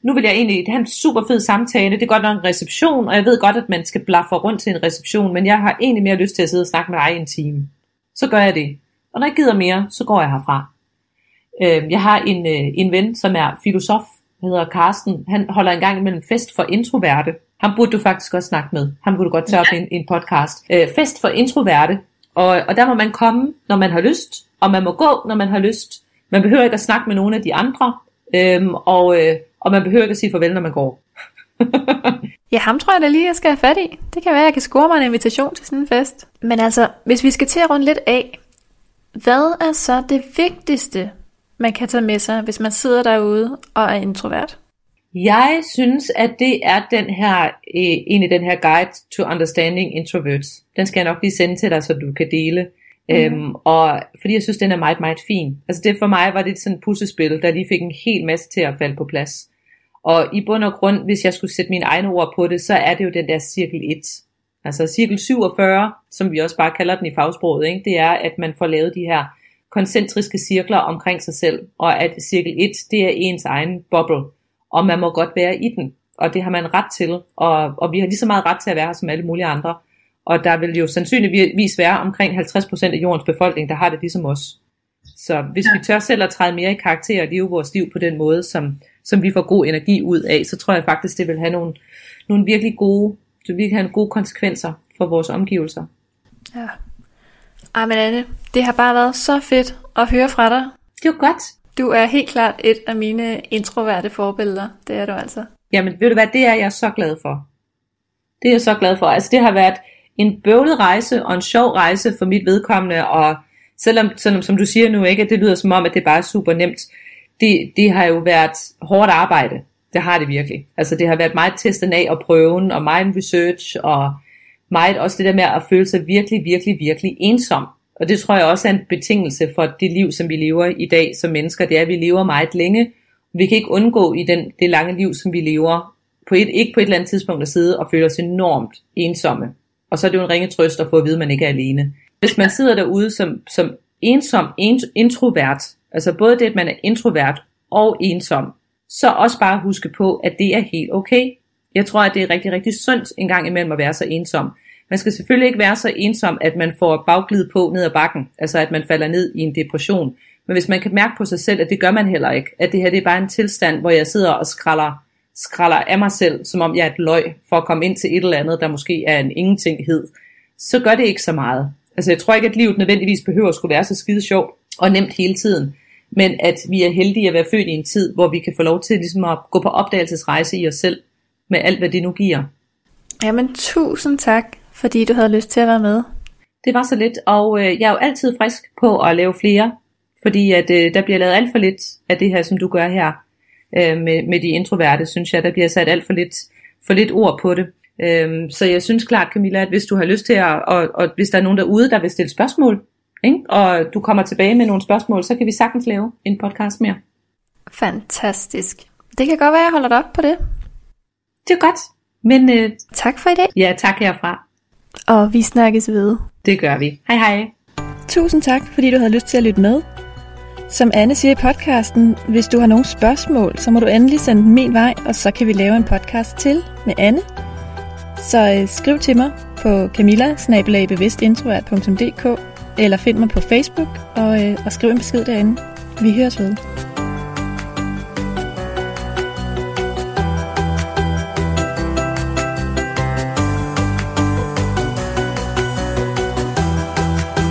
nu vil jeg egentlig have en super fed samtale. Det er godt nok en reception, og jeg ved godt, at man skal blaffe rundt til en reception, men jeg har egentlig mere lyst til at sidde og snakke med dig i en time. Så gør jeg det. Og når jeg gider mere, så går jeg herfra. Øhm, jeg har en, øh, en ven, som er filosof, hedder Karsten. Han holder en gang imellem fest for introverte. Ham burde du faktisk også snakke med. Han burde du godt tage op i en, en podcast. Øh, fest for introverte. Og, og der må man komme, når man har lyst. Og man må gå, når man har lyst. Man behøver ikke at snakke med nogen af de andre. Øhm, og, øh, og man behøver ikke at sige farvel, når man går. <laughs> ja, ham tror jeg da lige, jeg skal have fat i. Det kan være, jeg kan score mig en invitation til sådan en fest. Men altså, hvis vi skal til at runde lidt af, hvad er så det vigtigste, man kan tage med sig, hvis man sidder derude og er introvert? Jeg synes, at det er den her, øh, en af den her Guide to Understanding Introverts. Den skal jeg nok lige sende til dig, så du kan dele. Mm. Øhm, og fordi jeg synes, den er meget, meget fin. Altså det for mig var det sådan et puslespil, der lige fik en hel masse til at falde på plads. Og i bund og grund, hvis jeg skulle sætte mine egne ord på det, så er det jo den der cirkel 1. Altså cirkel 47, som vi også bare kalder den i fagsproget, ikke? det er, at man får lavet de her koncentriske cirkler omkring sig selv, og at cirkel 1, det er ens egen boble, og man må godt være i den, og det har man ret til, og, og vi har lige så meget ret til at være her som alle mulige andre, og der vil jo sandsynligvis være omkring 50% af jordens befolkning, der har det ligesom os. Så hvis ja. vi tør selv at træde mere i karakter og leve vores liv på den måde, som, som vi får god energi ud af, så tror jeg faktisk, det vil have nogle, nogle virkelig gode, det vil have gode konsekvenser for vores omgivelser. Ja. Ej, men Anne, det har bare været så fedt at høre fra dig. Det var godt. Du er helt klart et af mine introverte forbilleder. Det er du altså. Jamen, ved du hvad, det er jeg så glad for. Det er jeg så glad for. Altså, det har været en bøvlet rejse og en sjov rejse for mit vedkommende, og selvom, selvom som du siger nu ikke, at det lyder som om, at det bare er super nemt, det, det har jo været hårdt arbejde. Det har det virkelig. Altså det har været meget testen af og prøven, og meget research, og meget også det der med at føle sig virkelig, virkelig, virkelig ensom. Og det tror jeg også er en betingelse for det liv, som vi lever i dag som mennesker. Det er, at vi lever meget længe. Vi kan ikke undgå i den, det lange liv, som vi lever, på et, ikke på et eller andet tidspunkt at sidde og føle os enormt ensomme. Og så er det jo en ringe trøst at få at vide, at man ikke er alene. Hvis man sidder derude som, som ensom introvert, altså både det, at man er introvert og ensom, så også bare huske på, at det er helt okay. Jeg tror, at det er rigtig, rigtig sundt en gang imellem at være så ensom. Man skal selvfølgelig ikke være så ensom, at man får bagglid på ned ad bakken, altså at man falder ned i en depression. Men hvis man kan mærke på sig selv, at det gør man heller ikke, at det her det er bare en tilstand, hvor jeg sidder og skralder, skralder af mig selv, som om jeg er et løg, for at komme ind til et eller andet, der måske er en ingentinghed, så gør det ikke så meget. Altså jeg tror ikke, at livet nødvendigvis behøver at skulle være så skide sjovt og nemt hele tiden. Men at vi er heldige at være født i en tid, hvor vi kan få lov til ligesom at gå på opdagelsesrejse i os selv, med alt hvad det nu giver. Jamen tusind tak, fordi du havde lyst til at være med. Det var så lidt, og øh, jeg er jo altid frisk på at lave flere, fordi at øh, der bliver lavet alt for lidt af det her, som du gør her øh, med, med de introverte, synes jeg. Der bliver sat alt for lidt, for lidt ord på det. Øhm, så jeg synes klart, Camilla, at hvis du har lyst til at, og, og hvis der er nogen derude, der vil stille spørgsmål, ikke? og du kommer tilbage med nogle spørgsmål, så kan vi sagtens lave en podcast mere. Fantastisk. Det kan godt være, at jeg holder dig op på det. Det er godt. Men øh, tak for i dag. Ja, tak herfra. Og vi snakkes ved. Det gør vi. Hej hej. Tusind tak, fordi du havde lyst til at lytte med. Som Anne siger i podcasten, hvis du har nogle spørgsmål, så må du endelig sende dem min vej, og så kan vi lave en podcast til med Anne. Så øh, skriv til mig på camilla eller find mig på Facebook og, øh, og skriv en besked derinde. Vi høres ved.